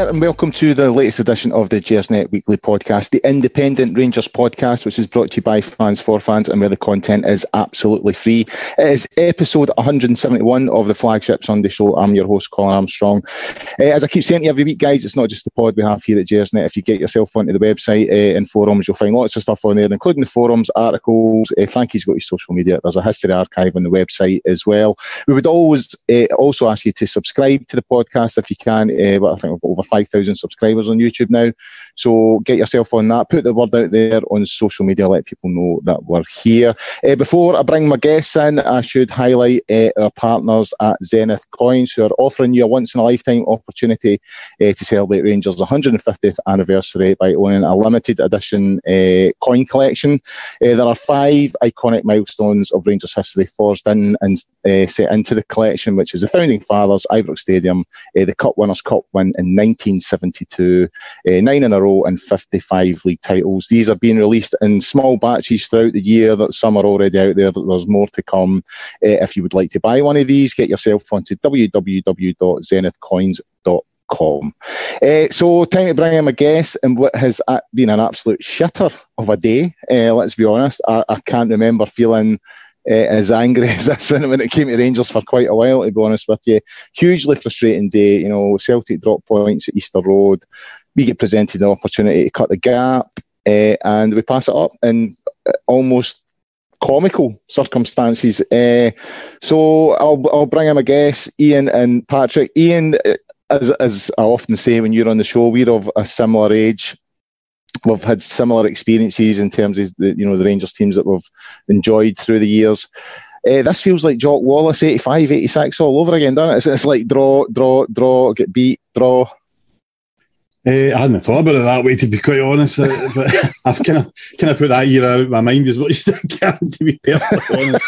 there, and welcome to the latest edition of the Gersnet Weekly Podcast, the independent Rangers podcast, which is brought to you by fans for fans and where the content is absolutely free. It is episode 171 of the flagship Sunday show. I'm your host, Colin Armstrong. Uh, as I keep saying to you every week, guys, it's not just the pod we have here at Gersnet. If you get yourself onto the website uh, and forums, you'll find lots of stuff on there, including the forums, articles. Uh, Frankie's got his social media. There's a history archive on the website as well. We would always uh, also ask you to subscribe to the podcast if you can. Uh, but I think we've got over 5,000 subscribers on YouTube now. So get yourself on that. Put the word out there on social media. Let people know that we're here. Uh, before I bring my guests in, I should highlight uh, our partners at Zenith Coins who are offering you a once in a lifetime opportunity uh, to celebrate Rangers' 150th anniversary by owning a limited edition coin collection. There are five iconic milestones of Rangers history forged in and set into the collection, which is the founding fathers, Ibrox Stadium, the Cup Winners' Cup win in 1972, nine in a row and 55 league titles. These are being released in small batches throughout the year. That some are already out there. but There's more to come. if you would like to buy one of these, get yourself onto www.zenithcoins.com. Uh, so, time to bring in my guest, and what has been an absolute shitter of a day. Uh, let's be honest, I, I can't remember feeling uh, as angry as this when, when it came to Rangers for quite a while. To be honest with you, hugely frustrating day. You know, Celtic drop points at Easter Road. We get presented an opportunity to cut the gap, and we pass it up, in almost comical circumstances. Uh, so I'll I'll bring in a guest, Ian and Patrick. Ian, as as I often say when you're on the show, we're of a similar age. We've had similar experiences in terms of the you know the Rangers teams that we've enjoyed through the years. Uh, this feels like Jock Wallace 85, 86 all over again, doesn't it? It's, it's like draw, draw, draw, get beat, draw. Uh, I hadn't thought about it that way, to be quite honest. Uh, but I've kind of kind of put that year out of my mind as much as I can, to be perfectly honest.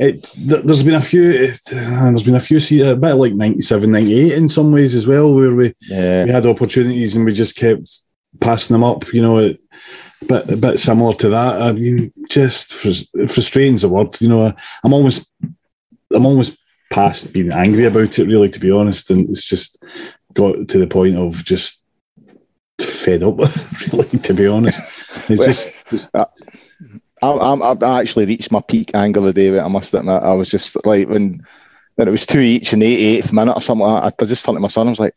Uh, it there's been a few it, uh, there's been a few a bit like 97 98 in some ways as well where we yeah. we had opportunities and we just kept passing them up you know it, a bit a bit similar to that i mean just frustrating the word you know i'm almost i'm almost past being angry about it really to be honest and it's just got to the point of just fed up really to be honest it's well, just, just uh, I, I, I actually reached my peak angle of the day. I must admit, I was just like when when it was two each in the 88th minute or something like that, I just turned to my son. I was like,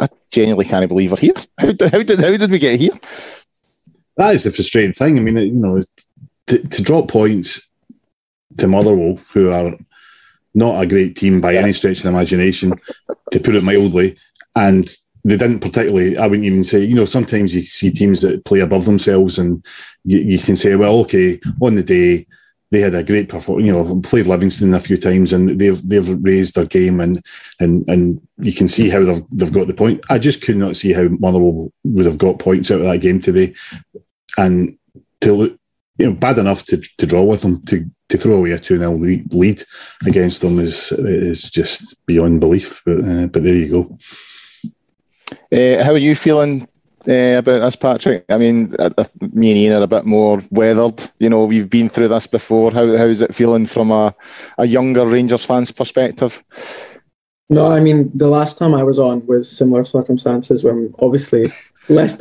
I genuinely can't believe we're here. How did, how did, how did we get here? That is the frustrating thing. I mean, you know, to, to drop points to Motherwell, who are not a great team by yeah. any stretch of the imagination, to put it mildly, and they didn't particularly. I wouldn't even say. You know, sometimes you see teams that play above themselves, and you, you can say, well, okay, on the day they had a great performance. You know, played Livingston a few times, and they've they've raised their game, and and and you can see how they've they've got the point. I just could not see how Motherwell would have got points out of that game today, and to you know, bad enough to to draw with them to to throw away a two 0 lead against them is is just beyond belief. But uh, but there you go. Uh, how are you feeling uh, about this, Patrick? I mean, uh, uh, me and Ian are a bit more weathered. You know, we've been through this before. How how's it feeling from a, a younger Rangers fan's perspective? No, I mean the last time I was on was similar circumstances when obviously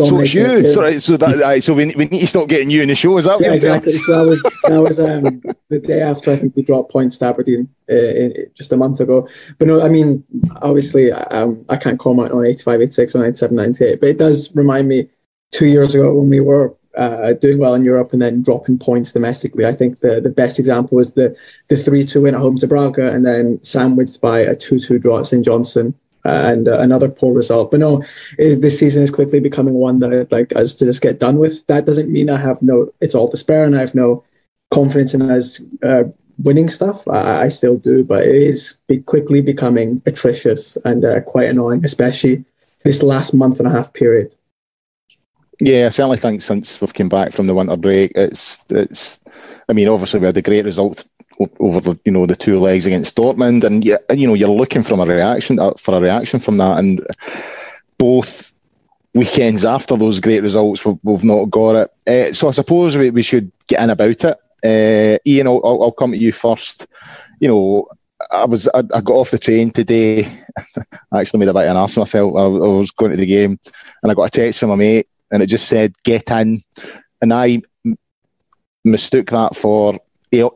So you, sorry, so that so we, we need to stop getting you in the show. Is that yeah, exactly? So that was that was um, the day after I think we dropped points to Aberdeen uh, in, just a month ago. But no, I mean obviously um, I can't comment on 85, 86 or 97, 98, but it does remind me two years ago when we were uh, doing well in Europe and then dropping points domestically. I think the, the best example was the the three two win at home to Braga and then sandwiched by a two two draw at St Johnstone and uh, another poor result. But no, this season is quickly becoming one that I'd like us to just get done with. That doesn't mean I have no, it's all despair and I have no confidence in us uh, winning stuff. I, I, still do, but it is be quickly becoming atrocious and uh, quite annoying, especially this last month and a half period. Yeah, I certainly think since we've come back from the winter break, it's it's. I mean, obviously we had a great result over the you know the two legs against Dortmund, and you, you know you're looking from a reaction uh, for a reaction from that, and both weekends after those great results, we've, we've not got it. Uh, so I suppose we, we should get in about it. Uh, Ian, I'll, I'll, come to you first. You know, I was I, I, got off the train today. I actually made a bit of an ass myself. I, I, was going to the game, and I got a text from my mate, and it just said "get in," and I mistook that for. He,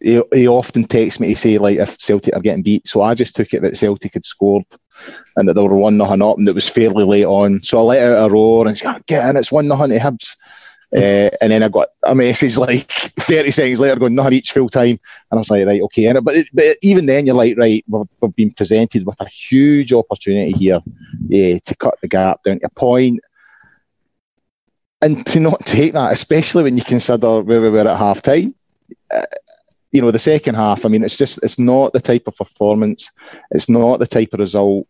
he, he often texts me to say like if Celtic are getting beat, so I just took it that Celtic had scored and that they were one nothing up, and it was fairly late on. So I let out a roar and said, "Get in! It's one nothing to Hibs." Uh, and then I got a message like 30 seconds later going, not each full time. And I was like, right, okay. And, but, but even then, you're like, right, we've, we've been presented with a huge opportunity here uh, to cut the gap down to a point. And to not take that, especially when you consider where we were at half time. You know, the second half, I mean, it's just, it's not the type of performance, it's not the type of result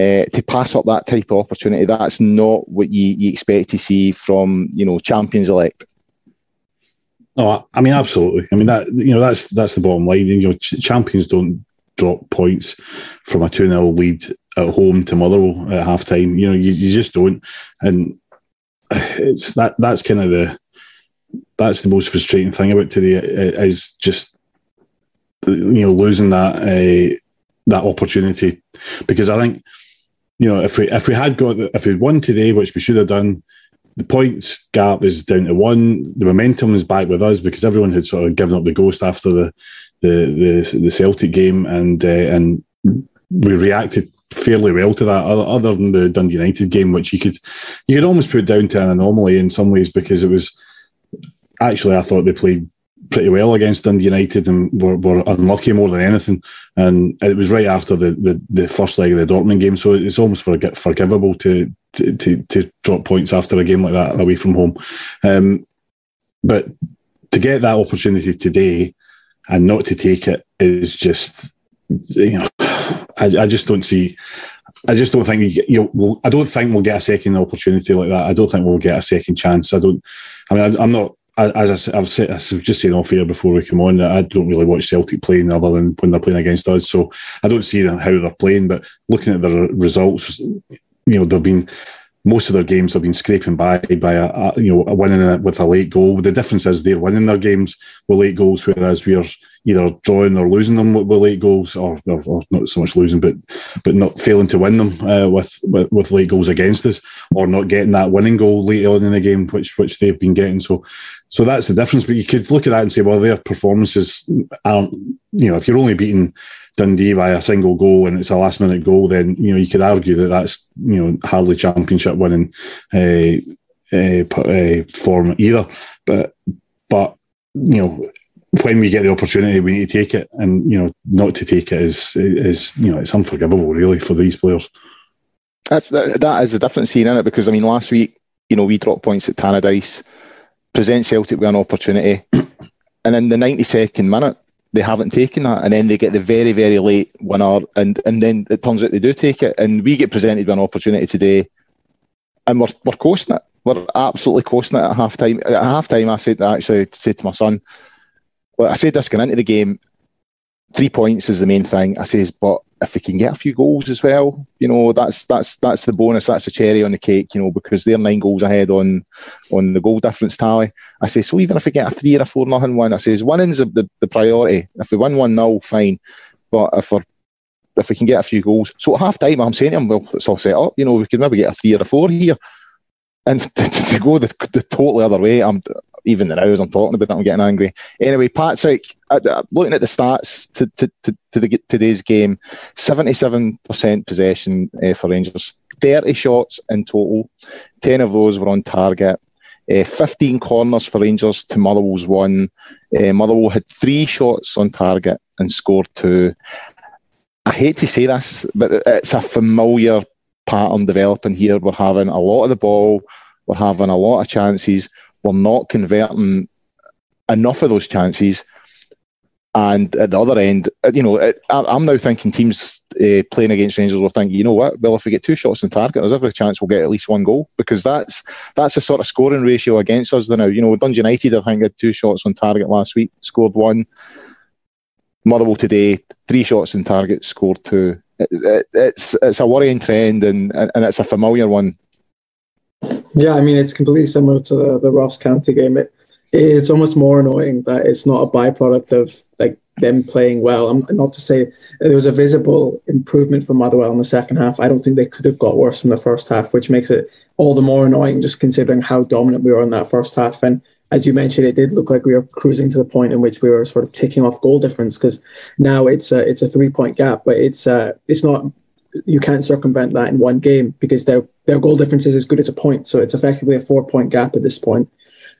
uh, to pass up that type of opportunity, that's not what you, you expect to see from you know champions elect. Oh, I mean, absolutely. I mean that you know that's that's the bottom line. You know, champions don't drop points from a two 0 lead at home to Motherwell at half time. You know, you, you just don't, and it's that that's kind of the that's the most frustrating thing about today is just you know losing that uh, that opportunity because I think you know, if we if we had got if we won today, which we should have done, the points gap is down to one. The momentum is back with us because everyone had sort of given up the ghost after the the the, the Celtic game, and uh, and we reacted fairly well to that. Other, than the Dundee United game, which you could you could almost put down to an anomaly in some ways because it was actually I thought they played pretty well against Dundee United and were, were unlucky more than anything. And it was right after the, the, the first leg of the Dortmund game, so it's almost forgivable to, to to, to drop points after a game like that away from home. Um, but to get that opportunity today and not to take it is just you know I, I just don't see I just don't think you, will I don't think we'll get a second opportunity like that. I don't think we'll get a second chance. I don't. I mean, I, am not as I, have said, I've just said off here before we come on, I don't really watch Celtic playing other than when they're playing against us. So I don't see how they're playing. But looking at their results, you know, they've been most of their games have been scraping by by a, a you know a winning with a late goal. The difference is they're winning their games with late goals, whereas we're either drawing or losing them with, with late goals, or, or, or, not so much losing, but but not failing to win them uh, with, with, with late goals against us, or not getting that winning goal late on in the game, which which they've been getting. So so that's the difference. But you could look at that and say, well, their performances aren't. You know, if you're only beating Dundee by a single goal and it's a last minute goal, then you know you could argue that that's you know hardly championship winning uh, uh, uh, form either. But but you know when we get the opportunity, we need to take it, and you know, not to take it is is you know, it's unforgivable, really, for these players. That's that, that is the difference here in it because I mean, last week, you know, we dropped points at Tannadice, present Celtic with an opportunity, and in the ninety second minute, they haven't taken that, and then they get the very very late winner, and and then it turns out they do take it, and we get presented with an opportunity today, and we're we're coasting it. We're absolutely coasting it at half time. At half time, I said actually said to my son well, I said this going into the game, three points is the main thing. I says, but if we can get a few goals as well, you know, that's that's that's the bonus, that's the cherry on the cake, you know, because they're nine goals ahead on on the goal difference tally. I say, so even if we get a three or a four nothing one, I says winning's the, the, the priority. If we win one nil, fine. But if we if we can get a few goals. So at half time I'm saying to him, well, it's all set up, you know, we could maybe get a three or a four here. And to, to go the, the totally other way, I'm even now as I'm talking about it, I'm getting angry. Anyway, Patrick, uh, looking at the stats to, to, to, to the, today's game, 77% possession uh, for Rangers, 30 shots in total, 10 of those were on target. Uh, 15 corners for Rangers to Motherwell's one. Uh, Motherwell had three shots on target and scored two. I hate to say this, but it's a familiar pattern developing here. We're having a lot of the ball, we're having a lot of chances, we're not converting enough of those chances. And at the other end, uh, you know, it, I'm now thinking teams uh, playing against Rangers will think, you know what? Well, if we get two shots on target, there's every chance we'll get at least one goal because that's that's the sort of scoring ratio against us now. You know, Dundee United, I think, had two shots on target last week, scored one. Motherwell today, three shots on target, scored two. It, it, it's it's a worrying trend and and it's a familiar one yeah, I mean, it's completely similar to the, the Ross County game. It, it's almost more annoying that it's not a byproduct of like them playing well. I'm not to say there was a visible improvement from Motherwell in the second half. I don't think they could have got worse from the first half, which makes it all the more annoying just considering how dominant we were in that first half. And as you mentioned, it did look like we were cruising to the point in which we were sort of taking off goal difference because now it's a it's a three point gap, but it's uh, it's not you can't circumvent that in one game because their their goal difference is as good as a point, so it's effectively a four point gap at this point.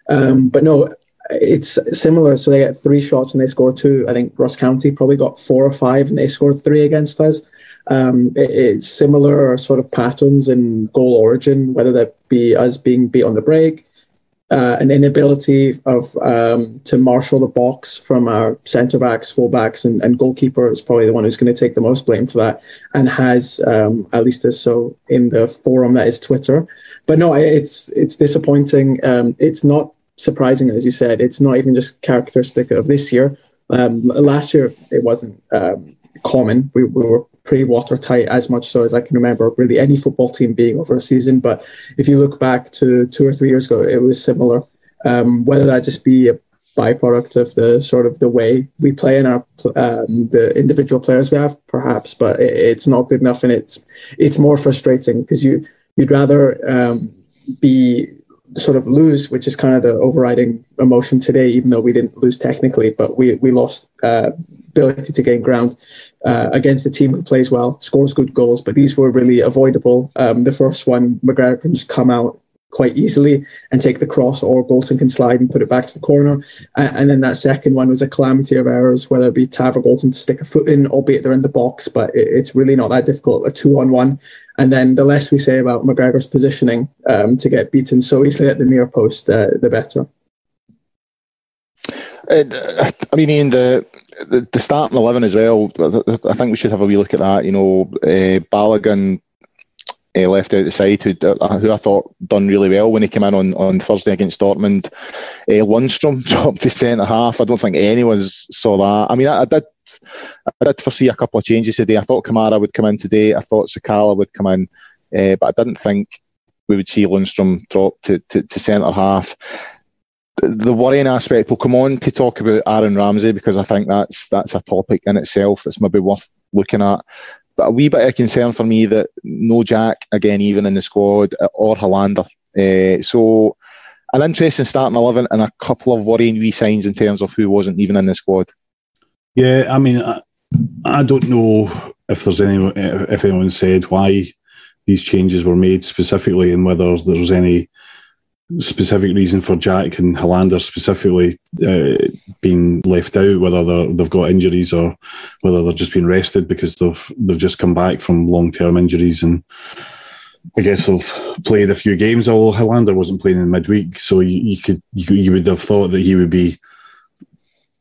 Um, but no, it's similar. So they get three shots and they score two. I think Ross County probably got four or five and they scored three against us. Um, it, it's similar sort of patterns in goal origin, whether that be us being beat on the break, uh, an inability of um, to marshal the box from our centre backs, full backs, and, and goalkeeper is probably the one who's going to take the most blame for that, and has um, at least as so in the forum that is Twitter. But no, it's it's disappointing. Um, it's not surprising, as you said. It's not even just characteristic of this year. Um, last year, it wasn't um, common. We, we were pretty watertight, as much so as I can remember, really any football team being over a season. But if you look back to two or three years ago, it was similar. Um, whether that just be a byproduct of the sort of the way we play and our um, the individual players we have, perhaps, but it, it's not good enough, and it's it's more frustrating because you you'd rather um, be sort of lose, which is kind of the overriding emotion today, even though we didn't lose technically, but we, we lost uh, ability to gain ground uh, against a team who plays well, scores good goals, but these were really avoidable. Um, the first one, McGregor can just come out quite easily and take the cross, or Goldson can slide and put it back to the corner. And, and then that second one was a calamity of errors, whether it be Tav or Goldson to stick a foot in, albeit they're in the box, but it, it's really not that difficult. A two on one. And then the less we say about McGregor's positioning um, to get beaten so easily at the near post, uh, the better. Uh, I mean, Ian, the, the, the starting eleven as well. I think we should have a wee look at that. You know, uh, Balogun uh, left out the side, who, uh, who I thought done really well when he came in on, on Thursday against Dortmund. Uh, Lundstram dropped to centre half. I don't think anyone saw that. I mean, I, I, did I did foresee a couple of changes today. I thought Kamara would come in today. I thought Sakala would come in, uh, but I didn't think we would see Lundstram drop to, to, to centre half. The worrying aspect, we'll come on to talk about Aaron Ramsey because I think that's that's a topic in itself that's maybe worth looking at. But a wee bit of concern for me that no Jack again, even in the squad, or Helander. Uh, so an interesting starting eleven and a couple of worrying wee signs in terms of who wasn't even in the squad. Yeah, I mean, I, I don't know if there's any if anyone said why these changes were made specifically and whether there's any specific reason for Jack and Helander specifically uh, being left out, whether they've got injuries or whether they're just being rested because they've they've just come back from long term injuries and I guess they've played a few games. Although Helander wasn't playing in midweek, so you, you could you, you would have thought that he would be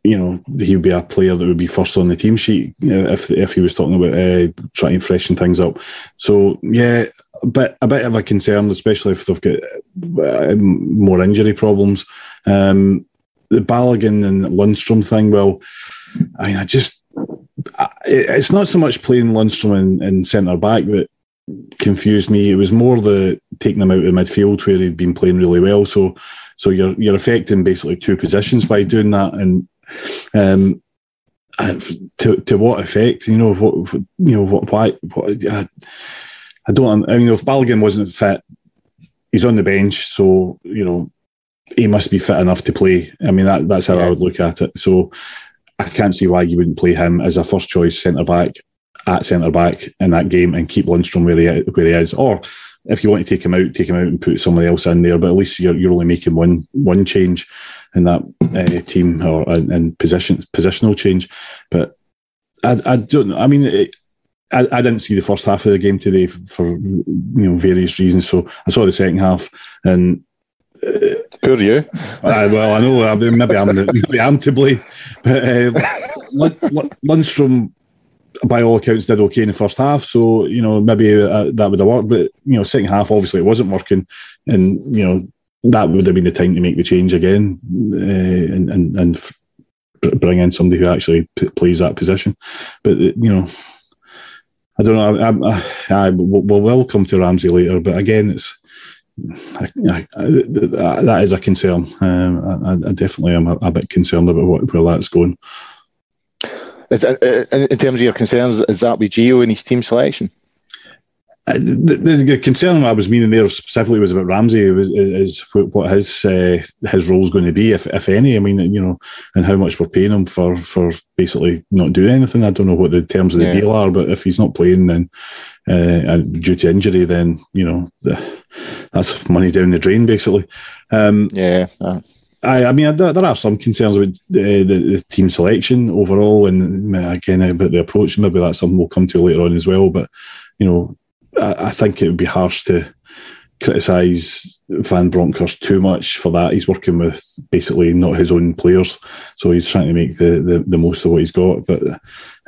you know, he would be a player that would be first on the team sheet if if he was talking about uh, trying to freshen things up. So yeah, a bit a bit of a concern, especially if they've got uh, more injury problems. Um, the Balogun and Lundstram thing, well, I mean, I just it's not so much playing Lundstram in, in centre back that confused me. It was more the taking him out of midfield where he'd been playing really well. So so you're you're affecting basically two positions by doing that, and um, to to what effect? You know what? You know what? Why? What, I, I don't. I mean, if Balogun wasn't fit, he's on the bench, so you know he must be fit enough to play. I mean, that that's how yeah. I would look at it. So I can't see why you wouldn't play him as a first choice centre back at centre back in that game and keep Lundstram where he where he is, or if you want to take him out, take him out and put somebody else in there. But at least you're you're only making one one change in that uh, team or in position positional change. But I, I don't. Know. I mean, it, I, I didn't see the first half of the game today for, you know various reasons. So I saw the second half and. Uh, Poor you. Uh, well, I know. Maybe I'm maybe I'm to blame, but uh, Lundstram by all accounts, did okay in the first half. So you know maybe uh, that would have worked, but you know second half obviously it wasn't working, and you know that would have been the time to make the change again uh, and and and f- bring in somebody who actually p- plays that position. But uh, you know. I don't know. I, I, I, we'll, we'll come to Ramsey later, but again, it's I, I, that is a concern. Um, I, definitely am a, a, bit concerned about what, where that's going. Is, uh, in terms of your concerns, is that with Gio and his team selection? Uh, the, the, concern I was meaning there specifically was about Ramsey is, is what his uh, his role is going to be, if if any. I mean, you know, and how much we're paying him for for basically not doing anything. I don't know what the terms of the yeah. deal are, but if he's not playing, then uh, due to injury, then you know the, that's money down the drain, basically. Um, yeah. Uh. I, I mean, there, there, are some concerns about the, the, the, team selection overall, and again about the approach. Maybe that's something we'll come to later on as well. But you know, I, think it would be harsh to criticise Van Bronckhorst too much for that. He's working with basically not his own players, so he's trying to make the, the, the most of what he's got. But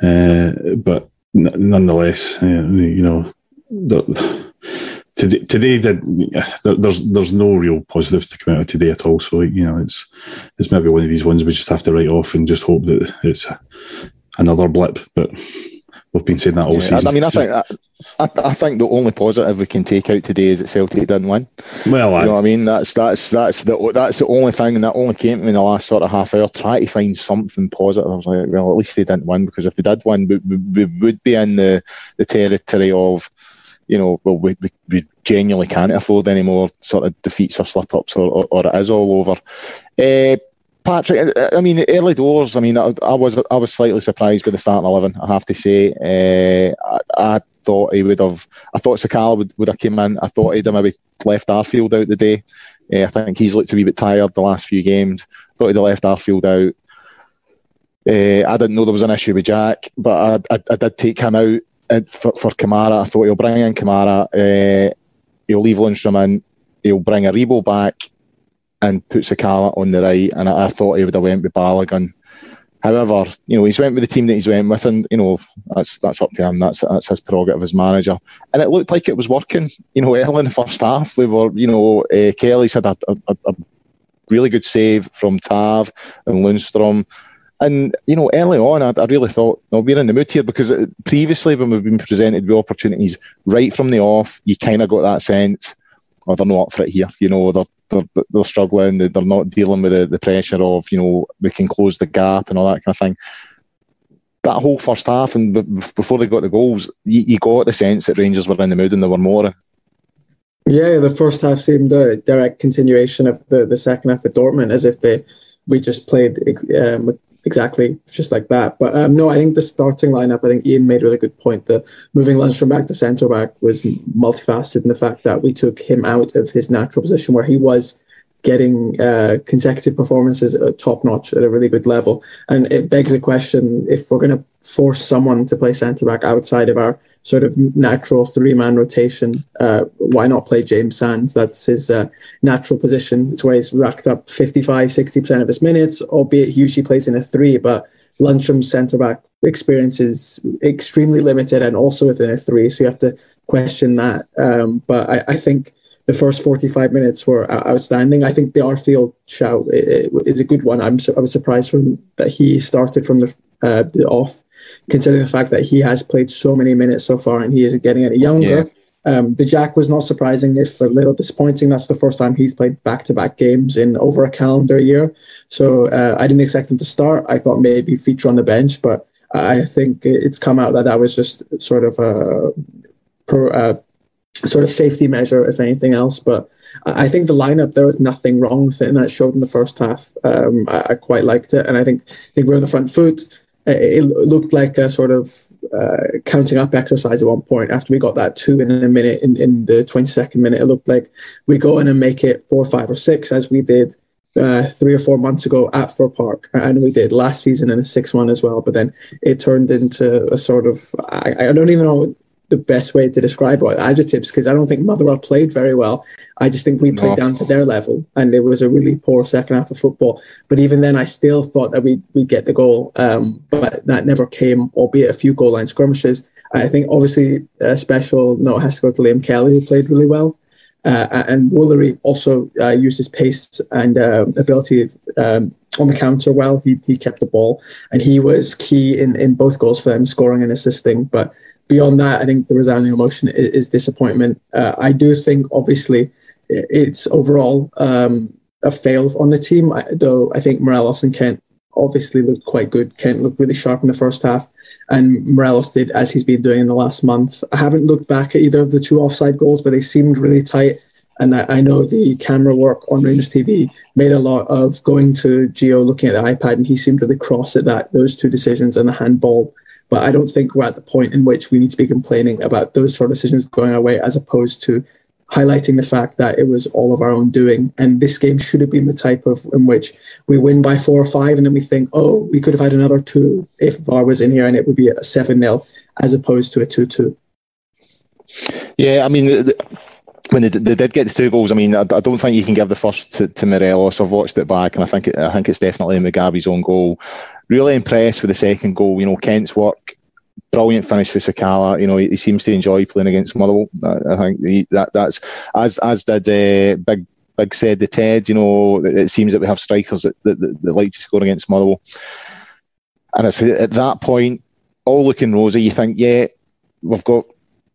uh, but nonetheless, uh, you know, today, today there's there's no real positives to come out of today at all. So you know, it's it's maybe one of these ones we just have to write off and just hope that it's another blip. But we've been saying that all yeah, season. I mean, I think I, I, think the only positive we can take out today is that Celtic didn't win. Well, you I, know what I mean. That's that's that's the that's the only thing, and that only came to me in the last sort of half hour. Try to find something positive. I was like, well, at least they didn't win because if they did win, we, we, we would be in the the territory of you know, well, we, we, we genuinely can't afford any more sort of defeats or slip ups, or, or, or, it is all over. Uh, Patrick, I mean, early doors. I mean, I, I, was I was slightly surprised with the starting eleven. I have to say, uh, I, I, thought he would have. I thought Sakala would, would have came in. I thought he'd have maybe left Arfield out the day. Uh, I think he's looked a wee bit tired the last few games. Thought he'd have left Arfield out. Uh, I didn't know there was an issue with Jack, but I, I, I did take him out for, for Kamara. I thought he'll bring in Kamara. He'll leave Lundstram in. He'll bring Aribo back and put Sakala on the right. And I, I, thought he would have went with Balogun. However, you know, he's went with the team that he's went with, and you know, that's that's up to him. That's that's his prerogative as manager. And it looked like it was working. You know, early in the first half, we were, you know, uh, Kelly's had a, a, a really good save from Tav and Lundstram. And you know, early on, I, I really thought, no, we're in the mood here because previously, when we've been presented with opportunities right from the off, you kind of got that sense, oh, they're not up for it here. You know, they're they're, they're struggling. They're not dealing with the, the pressure of you know we can close the gap and all that kind of thing. That whole first half and before they got the goals, you, you got the sense that Rangers were in the mood and they were more. Yeah, the first half seemed a direct continuation of the, the second half of Dortmund, as if they we just played um, exactly just like that. But um, no, I think the starting lineup, I think Ian made a really good point that moving Lundstram back to centre back was multifaceted in the fact that we took him out of his natural position where he was getting uh, consecutive performances at top notch at a really good level. And it begs the question if we're going to force someone to play centre back outside of our sort of natural three man rotation, uh, why not play James Sands? That's his uh, natural position. It's where he's racked up 55, 60% of his minutes, albeit he usually plays in a three, but Lundstram's centre back experience is extremely limited and also within a three. So you have to question that. Um, but I, I think the first 45 minutes were outstanding. I think the Arfield shout is a good one. I'm I was surprised from that he started from the, uh, the off, considering the fact that he has played so many minutes so far and he isn't getting any younger. Yeah. Um, the Jack was not surprising, if a little disappointing. That's the first time he's played back-to-back games in over a calendar year. So uh, I didn't expect him to start. I thought maybe feature on the bench, but I think it's come out that that was just sort of a. Pro, uh, sort of safety measure, if anything else. But I think the lineup there was nothing wrong with it, and that showed in the first half. Um, I, I, quite liked it, and I think I think we're on the front foot. It, looked like a sort of uh, counting up exercise at one point. After we got that two in a minute, in, in the twenty second minute, it looked like we go in and make it four, five, or six, as we did uh, three or four months ago at Fir Park, and we did last season in a six-one as well. But then it turned into a sort of I, I don't even know the best way to describe it, adjectives, because I don't think Motherwell played very well. I just think we played no. down to their level, and it was a really poor second half of football. But even then, I still thought that we we get the goal, um, but that never came, albeit a few goal line skirmishes. I think obviously a special note has to go to Liam Kelly, who played really well. Uh, and Woolery also uh, used his pace and uh, ability um, on the counter well. He, he kept the ball, and he was key in, in both goals for them, scoring and assisting. But beyond that, I think the resounding emotion is, is disappointment. Uh, I do think, obviously, it's overall um, a fail on the team. though I think Morelos and Kent obviously looked quite good. Kent looked really sharp in the first half, and Morelos did as he's been doing in the last month. I haven't looked back at either of the two offside goals, but they seemed really tight. And I, I know the camera work on Rangers TV made a lot of going to Gio looking at the iPad, and he seemed really cross at that those two decisions and the handball. But I don't think we're at the point in which we need to be complaining about those sort of decisions going our way, as opposed to highlighting the fact that it was all of our own doing. And this game should have been the type of in which we win by four or five, and then we think, oh, we could have had another two if VAR was in here, and it would be a seven 0 as opposed to a two two. Yeah, I mean. when they, they, did get the two goals, I mean, I, I, don't think you can give the first to, to Morelos. I've watched it back, and I think it, I think it's definitely Mugabi's own goal. Really impressed with the second goal. You know, Kent's work brilliant finish for Sakala. You know, he, he, seems to enjoy playing against Motherwell. I think he, that that's as as did uh, Big Big said the Ted. You know, it, seems that we have strikers that, that, that, that like to score against Motherwell. And it's at that point, all looking rosy. You think, yeah, we've got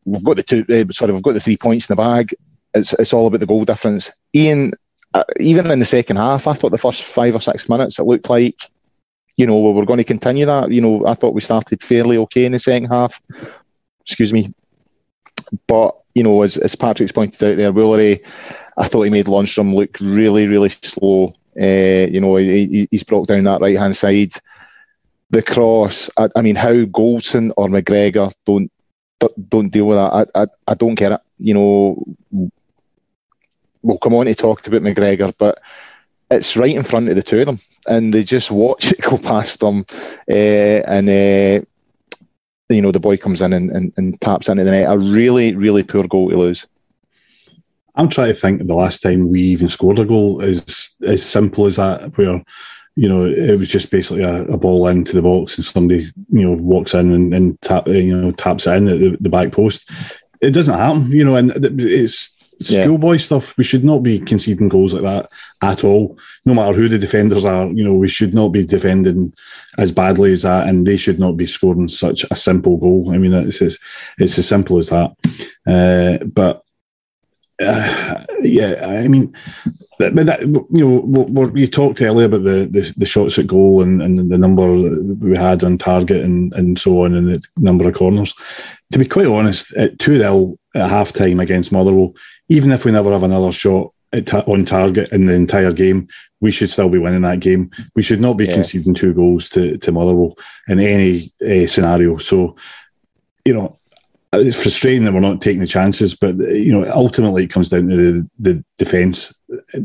we've got the two. Uh, sorry, we've got the three points in the bag. It's it's all about the goal difference. Ian, uh, even in the second half, I thought the first five or six minutes it looked like you know, we're going to continue that. You know, I thought we started fairly okay in the second half. Excuse me. But, you know, as, as Patrick's pointed out there, Woolery, I thought he made Lundstram look really, really slow. Uh, you know, he, he's brought down that right hand side. The cross, I, I, mean, how Goldson or McGregor don't don't deal with that, I, I, I don't get it. You know, we'll come on to talk about McGregor, but it's right in front of the two of them, and they just watch it go past them, uh, and uh, you know the boy comes in and, and, and, taps into the net. A really, really poor goal to lose. I'm trying to think the last time we even scored a goal is as simple as that, where you know it was just basically a, a ball into the box and somebody you know walks in and, and tap you know taps in at the, the back post. It doesn't happen, you know, and it's schoolboy yeah. stuff. We should not be conceding goals like that at all. No matter who the defenders are, you know, we should not be defending as badly as that, and they should not be scoring such a simple goal. I mean, it's as, it's as simple as that. Uh, but uh, yeah, I mean, but that, you know, you talked earlier about the, the, the shots at goal and, and the number we had on target and, and so on, and the number of corners. To be quite honest, at 2 0 at half time against Motherwell, even if we never have another shot ta- on target in the entire game, we should still be winning that game. We should not be yeah. conceding two goals to, to Motherwell in any uh, scenario. So, you know, it's frustrating that we're not taking the chances, but you know, ultimately it comes down to the, the defence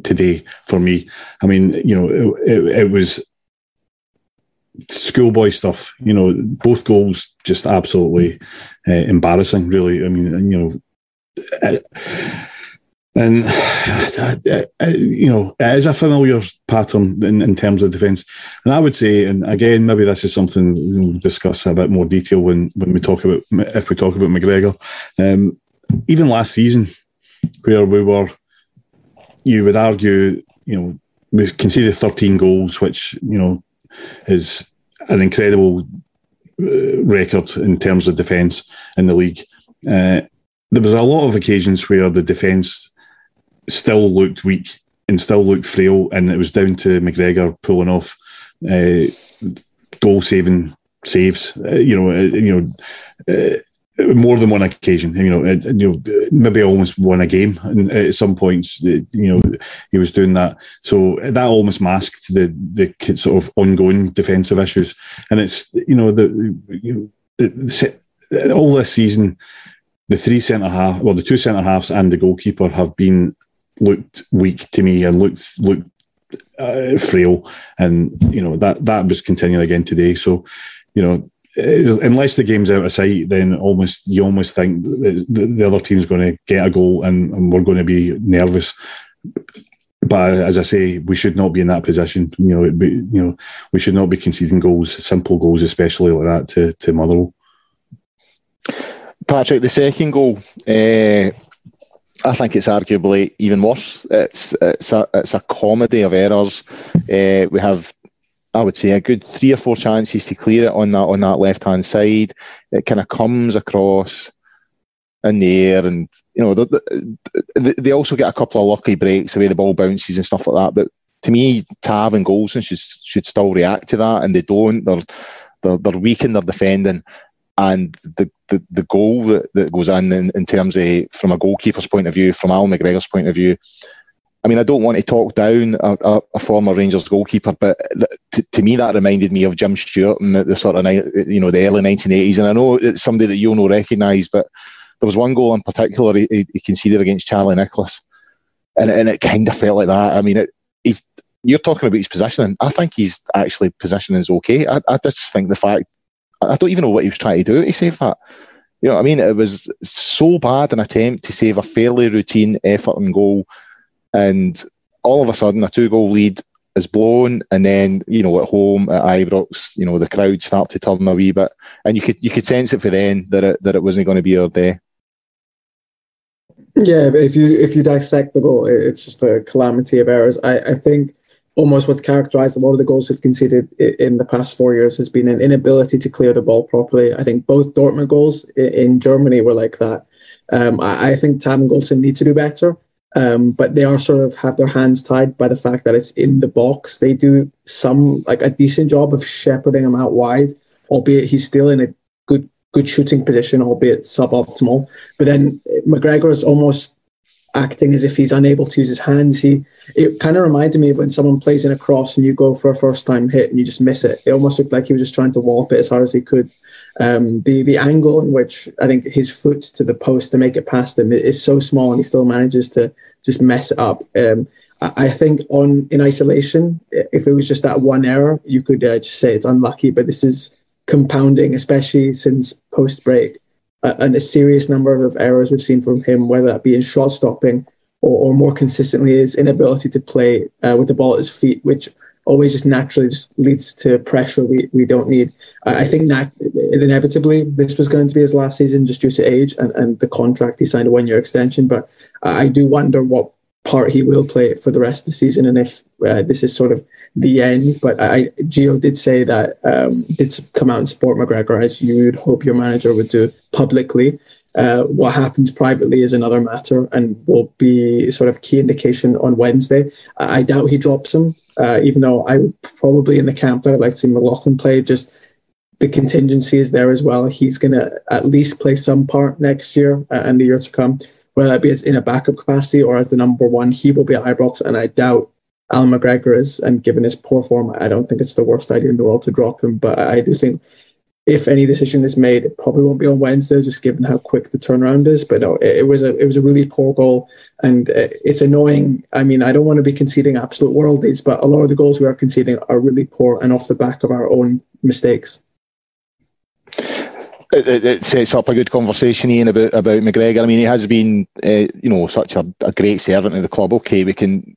today for me. I mean, you know, it, it, it was schoolboy stuff. You know, both goals just absolutely uh, embarrassing. Really, I mean, you know. Uh, and you know, it is a familiar pattern in, in terms of defence. And I would say, and again, maybe this is something we'll discuss a bit more detail when, when we talk about if we talk about McGregor. Um, even last season, where we were, you would argue, you know, we conceded 13 goals, which you know is an incredible uh, record in terms of defence in the league. Uh, there was a lot of occasions where the defence still looked weak and still looked frail, and it was down to McGregor pulling off uh, goal saving saves. Uh, you know, uh, you know. Uh, more than one occasion, you know, uh, you know, maybe almost won a game, and at some points, uh, you know, he was doing that. So that almost masked the the sort of ongoing defensive issues, and it's you know the you know, all this season, the three centre half, well, the two centre halves and the goalkeeper have been looked weak to me and looked looked uh, frail, and you know that that was continuing again today. So, you know, unless the game's out of sight, then almost you almost think the, the other team's going to get a goal, and, and we're going to be nervous. But as I say, we should not be in that position. You know, be, you know, we should not be conceding goals, simple goals, especially like that to to Motherwell. Patrick, the second goal, uh, I think it's arguably even worse. It's it's a it's a comedy of errors. Uh, we have, I would say, a good three or four chances to clear it on that on that left hand side. It kind of comes across in the air, and you know they, they also get a couple of lucky breaks the way the ball bounces and stuff like that. But to me, Tav and Goldson should should still react to that, and they don't. They're they're, they're weak in their defending, and the, the, the goal that, that goes in, in in terms of from a goalkeeper's point of view, from Al McGregor's point of view. I mean, I don't want to talk down a, a, a former Rangers goalkeeper, but to, to, me that reminded me of Jim Stewart in the, the, sort of you know the early 1980s. And I know it's somebody that you'll know recognise, but there was one goal in particular he, he conceded against Charlie Nicholas, and, and it kind of felt like that. I mean, it, you're talking about his positioning. I think he's actually positioning is okay. I, I just think the fact I don't even know what he was trying to do to save that. You know what I mean? It was so bad an attempt to save a fairly routine effort and goal, and all of a sudden a two goal lead is blown, and then you know at home at Ibrox, you know the crowd start to turn a wee bit, and you could you could sense it for then that it that it wasn't going to be our day. Yeah, if you if you dissect the goal, it's just a calamity of errors. I, I think almost what's characterized a lot of the goals we've conceded in the past four years has been an inability to clear the ball properly. I think both Dortmund goals in Germany were like that. Um, I, think Tav and Goldson need to do better, um, but they are sort of have their hands tied by the fact that it's in the box. They do some like a decent job of shepherding him out wide, albeit he's still in a good good shooting position, albeit suboptimal. But then McGregor is almost acting as if he's unable to use his hands. He it kind of reminded me of when someone plays in a cross and you go for a first time hit and you just miss it. It almost looked like he was just trying to wallop it as hard as he could. Um, the the angle in which I think his foot to the post to make it past him is so small and he still manages to just mess it up. Um, I, I think on in isolation, if it was just that one error, you could uh, just say it's unlucky. But this is compounding, especially since post break and a serious number of errors we've seen from him, whether that be in shot stopping or, or more consistently his inability to play uh, with the ball at his feet, which always just naturally just leads to pressure we, we don't need. I, I think that inevitably this was going to be his last season just due to age and, and the contract he signed a one year extension. But I do wonder what part he will play for the rest of the season and if uh, this is sort of the end. But I, did say that um, did come out and support McGregor as you would hope your manager would do publicly. Uh, what happens privately is another matter and will be sort of key indication on Wednesday. I doubt he drops him, uh, even though I would probably in the camp that I'd like to see McLaughlin play. Just the contingency is there as well. He's going to at least play some part next year uh, and the year to come whether it be in a backup capacity or as the number one, he will be at Ibrox, and I doubt Allan McGregor is. And given his poor form, I don't think it's the worst idea in the world to drop him. But I do think if any decision is made, it probably won't be on Wednesday, just given how quick the turnaround is. But no, it, it was a it was a really poor goal, and uh, it's annoying. I mean, I don't want to be conceding absolute worldies, but a lot of the goals we are conceding are really poor and off the back of our own mistakes it, it, sets up a good conversation, Ian, about about McGregor. I mean, he has been, uh, you know, such a, a, great servant of the club. Okay, we can,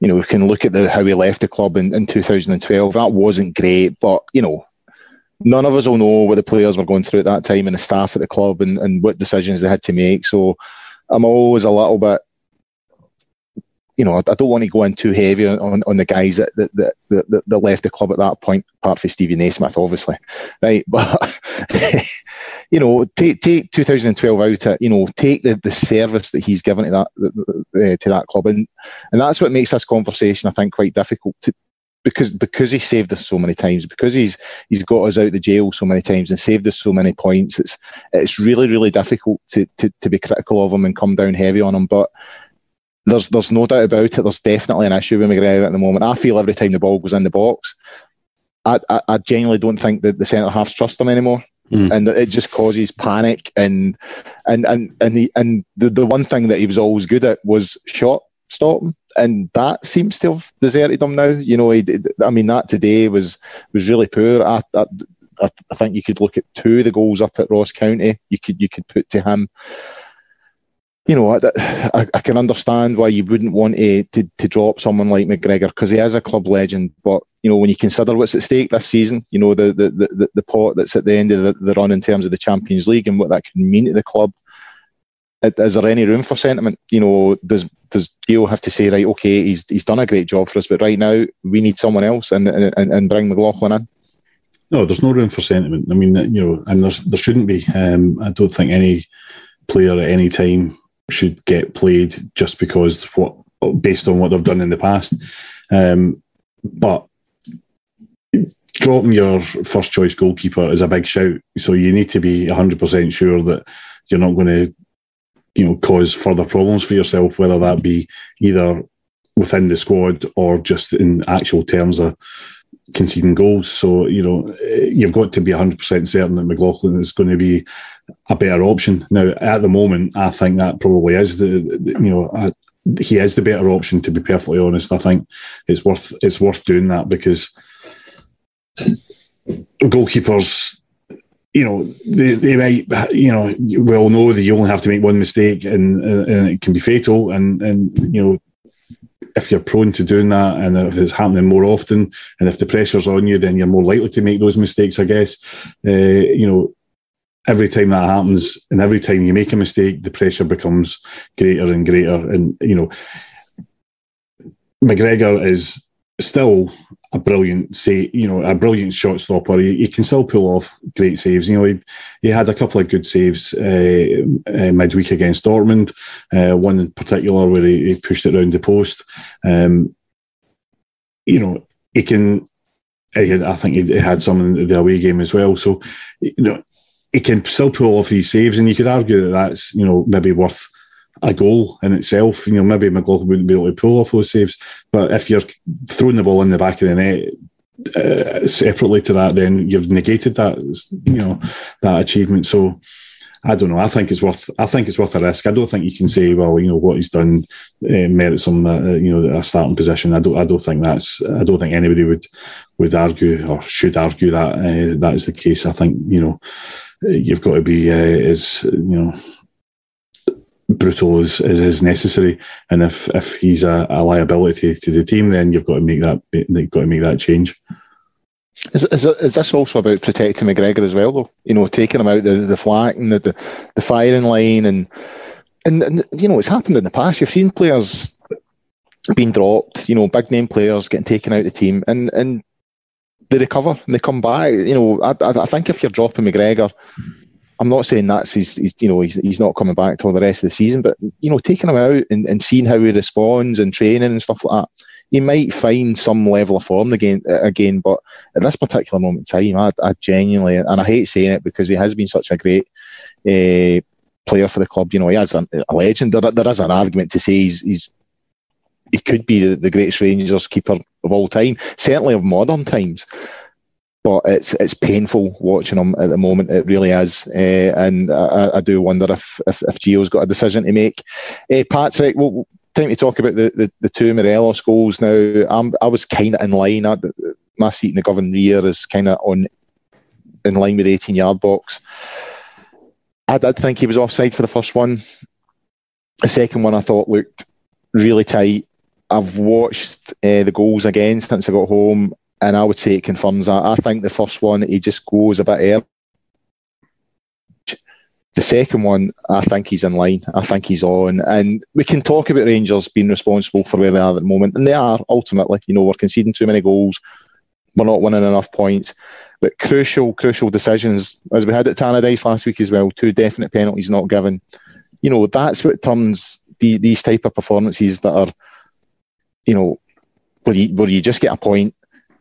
you know, we can look at the how he left the club in, in 2012. That wasn't great, but you know, none of us will know what the players were going through at that time and the staff at the club and, and what decisions they had to make. So, I'm always a little bit you know, I, don't want to go in too heavy on, on the guys that that, that, that, that left the club at that point, apart from Stevie Naismith, obviously, right? But you know, take take 2012 out. Of, you know, take the, the service that he's given to that uh, to that club, and and that's what makes this conversation, I think, quite difficult to. Because because he saved us so many times, because he's he's got us out the jail so many times and saved us so many points, it's it's really really difficult to, to, to be critical of him and come down heavy on him. But there's there's no doubt about it. There's definitely an issue with McGregor at the moment. I feel every time the ball goes in the box, I I, I genuinely don't think that the centre halves trust him anymore. Mm. And it just causes panic and and and and the and the, the one thing that he was always good at was shot stopping, and that seems to have deserted him now. You know, he, I mean that today was was really poor. I, I, I think you could look at two of the goals up at Ross County. You could you could put to him you know, I, I, can understand why you wouldn't want to, to, to drop someone like McGregor because he is a club legend. But you know, when you consider what's at stake this season, you know the the, the, the pot that's at the end of the, the run in terms of the Champions League and what that can mean to the club, is there any room for sentiment? You know, does does Gio have to say right? Okay, he's he's done a great job for us, but right now we need someone else and and, and bring McLaughlin in. No, there's no room for sentiment. I mean, you know, and there's there shouldn't be. Um, I don't think any player at any time should get played just because what based on what they've done in the past. Um, but dropping your first choice goalkeeper is a big shout. So you need to be 100% sure that you're not going to, you know, cause further problems for yourself, whether that be either within the squad or just in actual terms of conceding goals. So, you know, eh, you've got to be 100% certain that McLaughlin is going to be a better option. Now, at the moment, I think that probably is the, the you know, I, he is the better option to be perfectly honest. I think it's worth it's worth doing that because goalkeepers you know, they, they might, you know, we all know that you only have to make one mistake and, and it can be fatal. And, and, you know, if you're prone to doing that and if it's happening more often and if the pressure's on you, then you're more likely to make those mistakes, I guess. Uh, you know, every time that happens and every time you make a mistake, the pressure becomes greater and greater. And, you know, McGregor is still a brilliant say, you know, a brilliant shot stopper. He, he, can still pull off great saves. You know, he, he had a couple of good saves uh, uh, midweek against Dortmund. Uh, one in particular where he, he, pushed it around the post. Um, you know, he can. I think he had some in the away game as well. So, you know, he can still pull off these saves, and you could argue that that's you know maybe worth a goal in itself. You know, maybe McLaughlin wouldn't be able to pull off those saves, but if you're throwing the ball in the back of the net uh, separately to that, then you've negated that, you know, that achievement. So I don't know. I think it's worth. I think it's worth a risk. I don't think you can say, well, you know, what he's done uh, merits some, uh, you know, a starting position. I don't. I don't think that's. I don't think anybody would would argue or should argue that uh, that is the case. I think you know, you've got to be uh, as you know brutal as, as is necessary. And if if he's a, a, liability to the team, then you've got to make that you've got to make that change. Is, is, is this also about protecting McGregor as well, though? You know, taking him out the the flank and the, the, the firing line, and, and and you know, it's happened in the past. You've seen players being dropped. You know, big name players getting taken out of the team, and and they recover and they come back. You know, I, I, I think if you're dropping McGregor, I'm not saying that's he's, you know, he's, he's not coming back till the rest of the season, but you know, taking him out and, and seeing how he responds and training and stuff like that, he might find some level of form again. Again, but at this particular moment in time, I, I genuinely, and I hate saying it because he has been such a great uh, player for the club. You know, he has a, a legend. There, there is an argument to say he's, he's he could be the, the greatest Rangers keeper of all time, certainly of modern times but it's it's painful watching him at the moment. It really is, uh, and I, I, do wonder if, if if Gio's got a decision to make. Uh, Patrick, well, time to talk about the, the, the two Morelos goals now. I'm, I was kind of in line. I, my seat in the Govan rear is kind of on in line with the 18 yard box. I did think he was offside for the first one. The second one I thought looked really tight. I've watched uh, the goals again since I got home, and I would say it confirms that. I think the first one he just goes a bit early. The second one, I think he's in line. I think he's on, and we can talk about Rangers being responsible for where they are at the moment, and they are ultimately. You know, we're conceding too many goals. We're not winning enough points. But crucial, crucial decisions, as we had at Tannadice last week as well. Two definite penalties not given. You know, that's what turns the, these type of performances that are, you know, where you, where you just get a point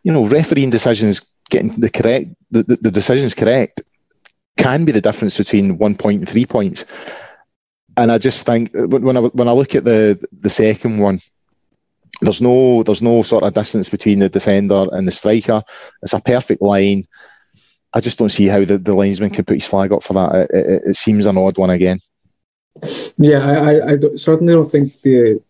you know, refereeing decisions getting the correct the, the, the decisions correct can be the difference between one point and three points. And I just think uh, when I when I look at the the second one, there's no there's no sort of distance between the defender and the striker. It's a perfect line. I just don't see how the, the linesman can put his flag up for that. It, it, it seems an odd one again. Yeah, I, I, I certainly don't think the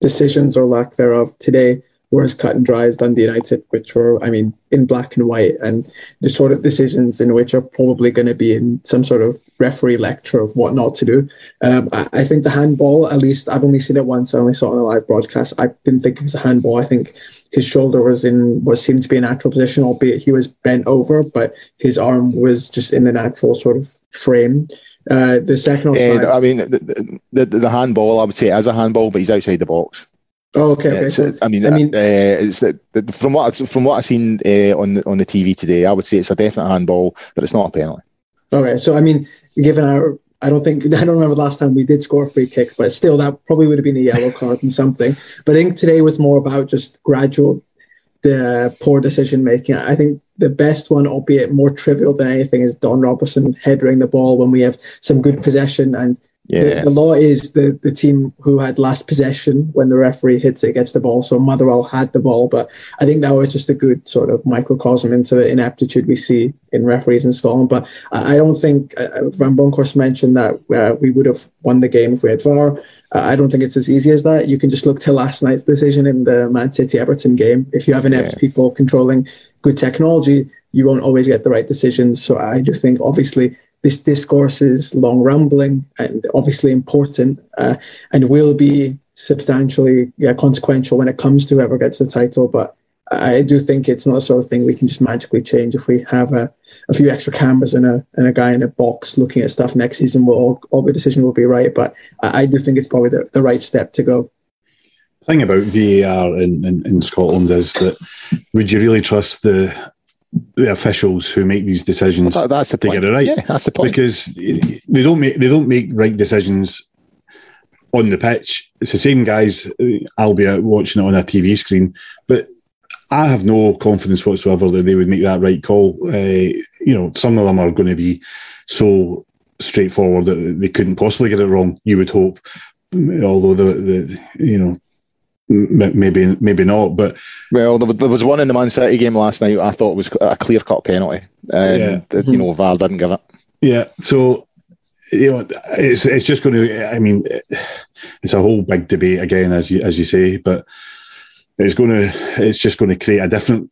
decisions or lack thereof today were as cut and dry as Dundee United, which were, I mean, in black and white, and the sort of decisions in which are probably going to be in some sort of referee lecture of what not to do. Um, I, I, think the handball, at least I've only seen it once. I only saw it on a live broadcast. I didn't think it was a handball. I think his shoulder was in what seemed to be a natural position, albeit he was bent over, but his arm was just in the natural sort of frame. Uh, the second offside. I mean, the, the, the handball, I would say, as a handball, but he's outside the box. Oh, okay. okay. So, I mean, I mean, uh, it's from what I, from what I've seen uh, on the, on the TV today, I would say it's a definite handball, but it's not a penalty. Okay, so I mean, given our I don't think I don't remember the last time we did score a free kick, but still, that probably would have been a yellow card and something. But I think today was more about just gradual, the poor decision making. I think the best one, albeit more trivial than anything, is Don Robertson headering the ball when we have some good possession and Yeah. the, the law is the, the team who had last possession when the referee hits it gets the ball. So Motherwell had the ball, but I think that was just a good sort of microcosm into the ineptitude we see in referees in Scotland. But I, I don't think uh, Van Bronckhorst mentioned that uh, we would have won the game if we had VAR. Uh, I don't think it's as easy as that. You can just look to last night's decision in the Man City Everton game. If you have inept Yeah. people controlling good technology, you won't always get the right decisions. So I do think, obviously, this discourse is long rambling and obviously important uh, and will be substantially yeah, consequential when it comes to whoever gets the title. But I do think it's not the sort of thing we can just magically change. If we have a, a few extra cameras and a and a guy in a box looking at stuff next season, will all, all the decision will be right. But I, I do think it's probably the, the right step to go. thing about VAR in, in, in Scotland is that would you really trust the the officials who make these decisions That- that's the to point. get it right? Yeah, that's the point. because they don't make they don't make right decisions on the pitch. It's the same guys, albeit watching it on a TV screen, but. I have no confidence whatsoever that they would make that right call. Uh, you know, some of them are going to be so straightforward that they couldn't possibly get it wrong. You would hope, although the, the you know maybe maybe not, but Well, there was, there was one in the Man City game last night. I thought was a clear cut penalty, and Yeah. you know VAR didn't give it. Yeah, so you know, it's it's just going to. I mean, it's a whole big debate again, as you as you say, but it's going to. It's just going to create a different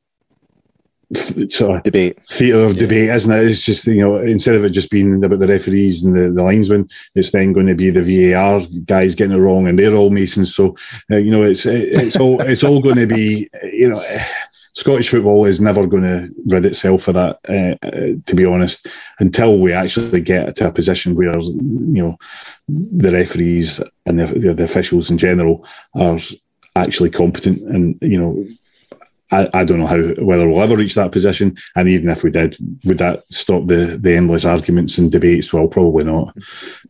sort of Debate. theatre of debate, isn't it? It's just you know, instead of it just being about the referees and the, the linesmen, it's then going to be the VAR guys getting it wrong, and they're all Masons. So uh, you know, it's it's all it's all going to be you know. Scottish football is never going to rid itself of that, uh, uh, to be honest, until we actually get to a position where you know the referees and the, the officials in general are actually competent. And you know, I, I don't know how whether we'll ever reach that position. And even if we did, would that stop the the endless arguments and debates? Well, probably not.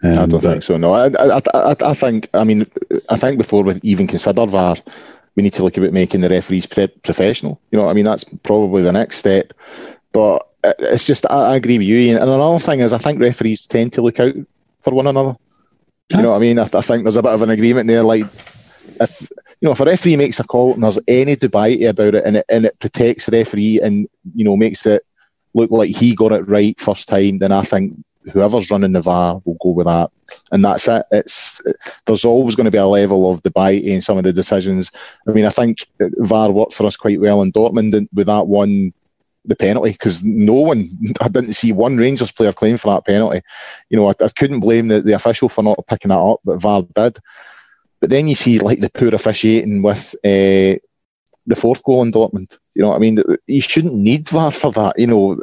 Um, I don't but- think so. No, I, I, I, I think. I mean, I think before we even consider VAR, we need to look about making the referees pre- professional. You know, I mean, that's probably the next step. But it's just, I, I agree with you. Ian. And another thing is, I think referees tend to look out for one another. You know what I mean? I, I think there's a bit of an agreement there. Like, if you know, if a referee makes a call and there's any debate about it, and it and it protects the referee, and you know, makes it look like he got it right first time, then I think whoever's running the VAR will go with that, and that's it. It's there's always going to be a level of debate in some of the decisions. I mean, I think VAR worked for us quite well in Dortmund with that one. The penalty because no one, I didn't see one Rangers player claim for that penalty. You know, I, I couldn't blame the, the official for not picking that up, but VAR did. But then you see like the poor officiating with uh, the fourth goal in Dortmund. You know what I mean? You shouldn't need VAR for that. You know,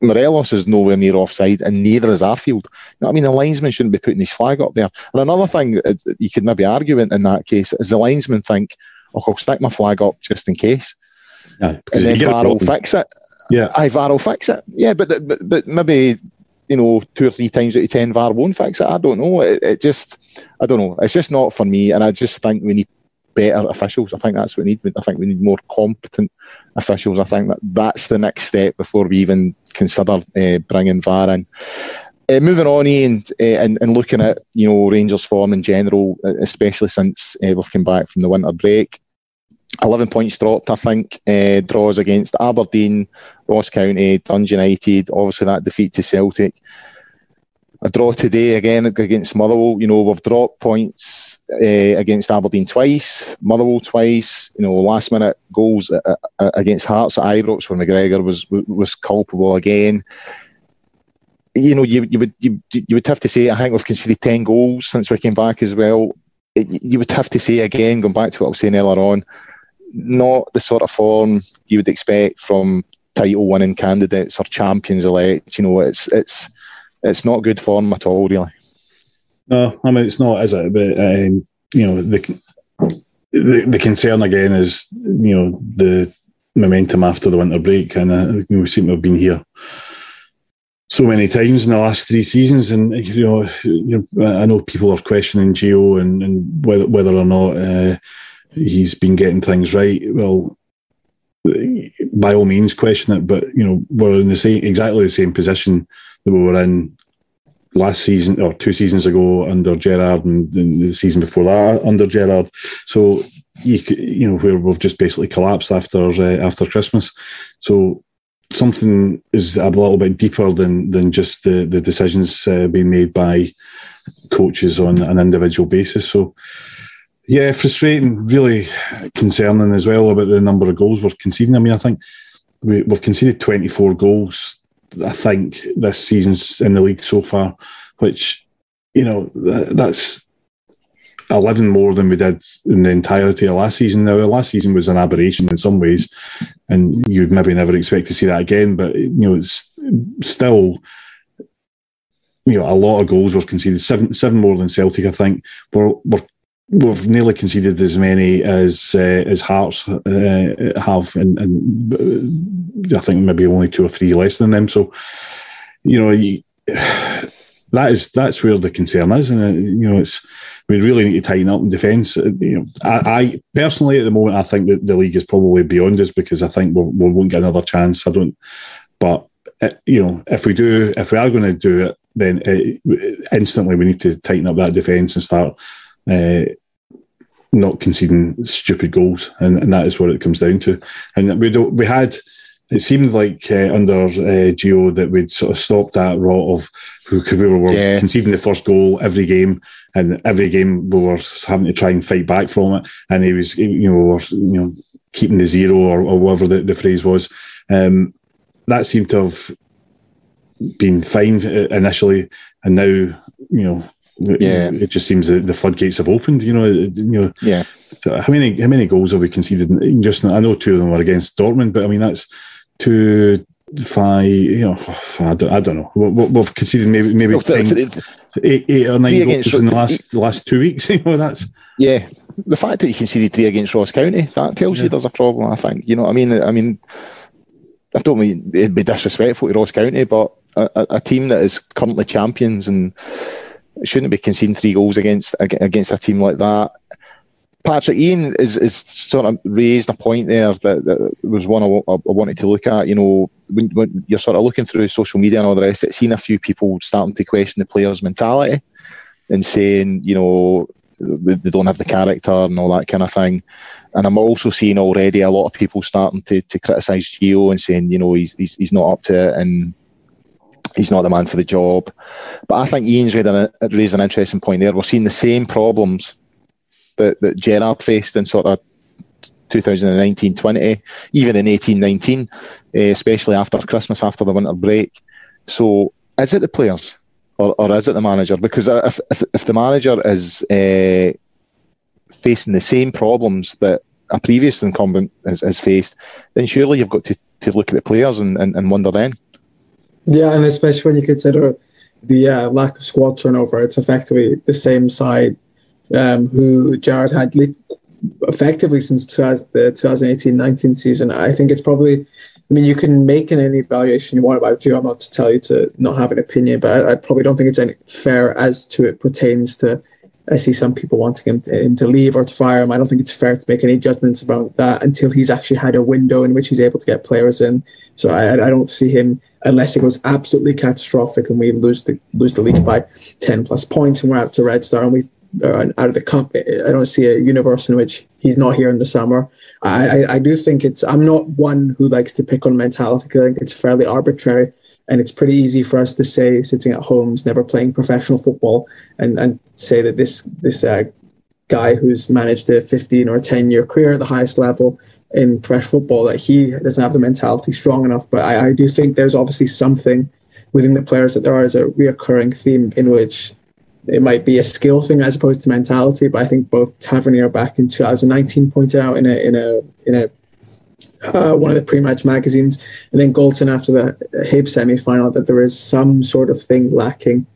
Morelos is nowhere near offside, and neither is Arfield. You know what I mean? The linesman shouldn't be putting his flag up there. And another thing that you could maybe argue in, in that case is the linesman think, "Oh, I'll stick my flag up just in case," yeah, because and then VAR will fix it. yeah, Aye, VAR will fix it. Yeah, but, but but maybe you know two or three times out of ten VAR won't fix it. I don't know. It, it just I don't know. It's just not for me, and I just think we need better officials. I think that's what we need. I think we need more competent officials. I think that that's the next step before we even consider uh, bringing VAR in. Uh, moving on, Ian, uh, and, and looking at you know Rangers' form in general, especially since uh, we've come back from the winter break. 11 points dropped, I think. Uh, draws against Aberdeen, Ross County, Dundee United, obviously that defeat to Celtic. A draw today again against Motherwell. You know, we've dropped points uh, against Aberdeen twice, Motherwell twice. You know, last minute goals uh, uh, against Hearts at Ibrox where McGregor was was culpable again. You know, you, you would you, you would have to say I think we've conceded ten goals since we came back as well. You would have to say again, going back to what I was saying earlier on, not the sort of form you would expect from title winning candidates or champions elect. You know, it's it's it's not good form at all, really. No, I mean it's not, is it? But um, you know, the, the the concern again is you know the momentum after the winter break, and uh, we seem to have been here so many times in the last three seasons, and you know, you know I know people are questioning Gio and, and whether whether or not uh, he's been getting things right. Well, by all means, question it, but you know, we're in the same exactly the same position that we were in last season or two seasons ago under Gerard and the season before that under Gerard. So you you know where we've just basically collapsed after uh, after Christmas. So something is a little bit deeper than than just the the decisions uh, being made by coaches on an individual basis. So. Yeah, frustrating, really concerning as well about the number of goals we're conceding. I mean, I think we, we've conceded 24 goals I think this season's in the league so far, which you know that's eleven more than we did in the entirety of last season. Now, last season was an aberration in some ways, and you'd maybe never expect to see that again. But you know, it's still you know a lot of goals were conceded. Seven seven more than Celtic, I think. We're we're we've nearly conceded as many as uh, as Hearts uh, have, and, and, uh, I think maybe only two or three less than them. So, you know, you, that is that's where the concern is, and uh, you know, it's we really need to tighten up in defence. Uh, you know, I, I, personally at the moment I think that the league is probably beyond us because I think we'll, we will not get another chance. I don't, but you know, if we do, if we are going to do it, then instantly we need to tighten up that defence and start uh, not conceding stupid goals, and, and that is what it comes down to. And we don't, we had. It seemed like uh, under uh, Gio that we'd sort of stopped that rot of we were yeah. conceding the first goal every game, and every game we were having to try and fight back from it. And he was, you know, were, you know, keeping the zero or, or whatever the, the phrase was. Um, that seemed to have been fine uh, initially, and now you know yeah, it just seems that the floodgates have opened. You know, you know. Yeah. How many how many goals have we conceded? Just I know two of them were against Dortmund, but I mean that's two five. You know, oh, I don't, I don't know. We've conceded maybe maybe well, ten, eight, eight or nine goals in the last the last two weeks. You know, that's yeah. The fact that you conceded three against Ross County that tells yeah. you there's a problem. I think you know. I mean, I mean, I don't mean it'd be disrespectful to Ross County, but a, a team that is currently champions and shouldn't be conceding three goals against against a team like that. Patrick Ian is, is sort of raised a point there that, that was one I, I, wanted to look at. You know, when, when, you're sort of looking through social media and all the rest, it's seen a few people starting to question the players' mentality and saying, you know, they, they don't have the character and all that kind of thing. And I'm also seeing already a lot of people starting to, to criticise Gio and saying, you know, he's, he's, he's not up to it and he's not the man for the job. But I think Ian's raised an, raised an interesting point there. We're seeing the same problems that, that Gerrard faced in sort of 2019 20, even in 18 19, uh, especially after Christmas, after the winter break. So is it the players or, or is it the manager? Because if, if, if the manager is uh, facing the same problems that a previous incumbent has, has, faced, then surely you've got to, to look at the players and, and, and wonder then. Yeah, and especially when you consider the uh, lack of squad turnover, it's effectively the same side um, who Gerrard had le- effectively since the 2018-19 season. I think it's probably. I mean, you can make an any evaluation you want about Gio. I'm not to tell you to not have an opinion, but I, I probably don't think it's any fair as to it pertains to I see some people wanting him to, him to, leave or to fire him. I don't think it's fair to make any judgments about that until he's actually had a window in which he's able to get players in. So I, I don't see him unless it goes absolutely catastrophic and we lose the lose the league by ten plus points and we're out to Red Star and we uh, out of the cup. I don't see a universe in which he's not here in the summer. I, I, I do think it's. I'm not one who likes to pick on mentality. I think it's fairly arbitrary. And it's pretty easy for us to say, sitting at homes, never playing professional football, and, and say that this this uh, guy who's managed a 15 or 10 year career at the highest level in professional football, that he doesn't have the mentality strong enough. But I, I do think there's obviously something within the players that there is a reoccurring theme in which it might be a skill thing as opposed to mentality. But I think both Tavernier back in 2019 pointed out in a in a in a uh, one of the pre-match magazines, and then Goldson after the Hib semi-final that there is some sort of thing lacking.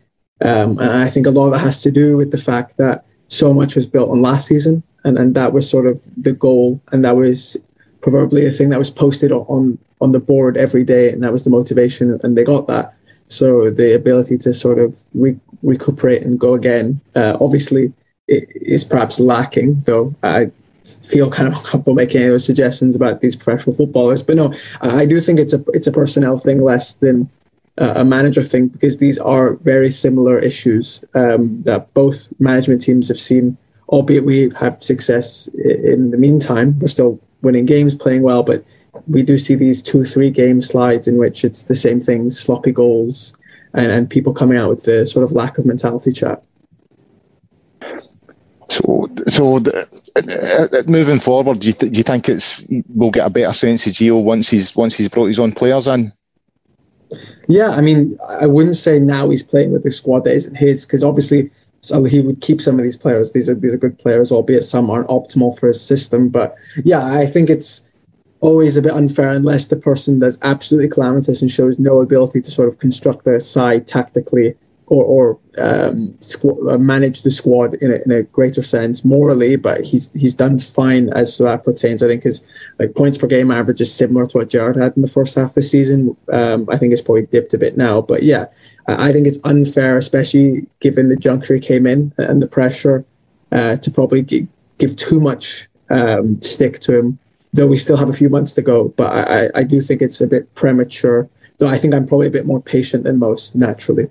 Um, and I think a lot of that has to do with the fact that so much was built on last season, and, and that was sort of the goal, and that was proverbially a thing that was posted on on the board every day, and that was the motivation, and they got that. So the ability to sort of re- recuperate and go again, uh, obviously, is perhaps lacking. Though I feel kind of uncomfortable making any suggestions about these professional footballers. But no, I do think it's a it's a personnel thing less than uh, a manager thing because these are very similar issues um, that both management teams have seen. Albeit we have success in the meantime, we're still winning games, playing well, but we do see these two, three game slides in which it's the same things, sloppy goals, and, and people coming out with the sort of lack of mentality chat. So, so the, uh, uh, moving forward, do you, th- do you think it's we'll get a better sense of Gio once he's once he's brought his own players in? Yeah, I mean, I wouldn't say now he's playing with a squad that isn't his because obviously so he would keep some of these players. These are these are good players, albeit some aren't optimal for his system. But yeah, I think it's always a bit unfair unless the person does absolutely calamitous and shows no ability to sort of construct their side tactically or, or um, squ- uh, manage the squad in a, in a greater sense morally. But he's he's done fine as that pertains. I think his like points per game average is similar to what Gerrard had in the first half of the season. Um, I think it's probably dipped a bit now, but yeah, I, I think it's unfair, especially given the juncture he came in and the pressure uh, to probably g- give too much um, stick to him. Though we still have a few months to go, but I, I do think it's a bit premature. Though I think I'm probably a bit more patient than most naturally.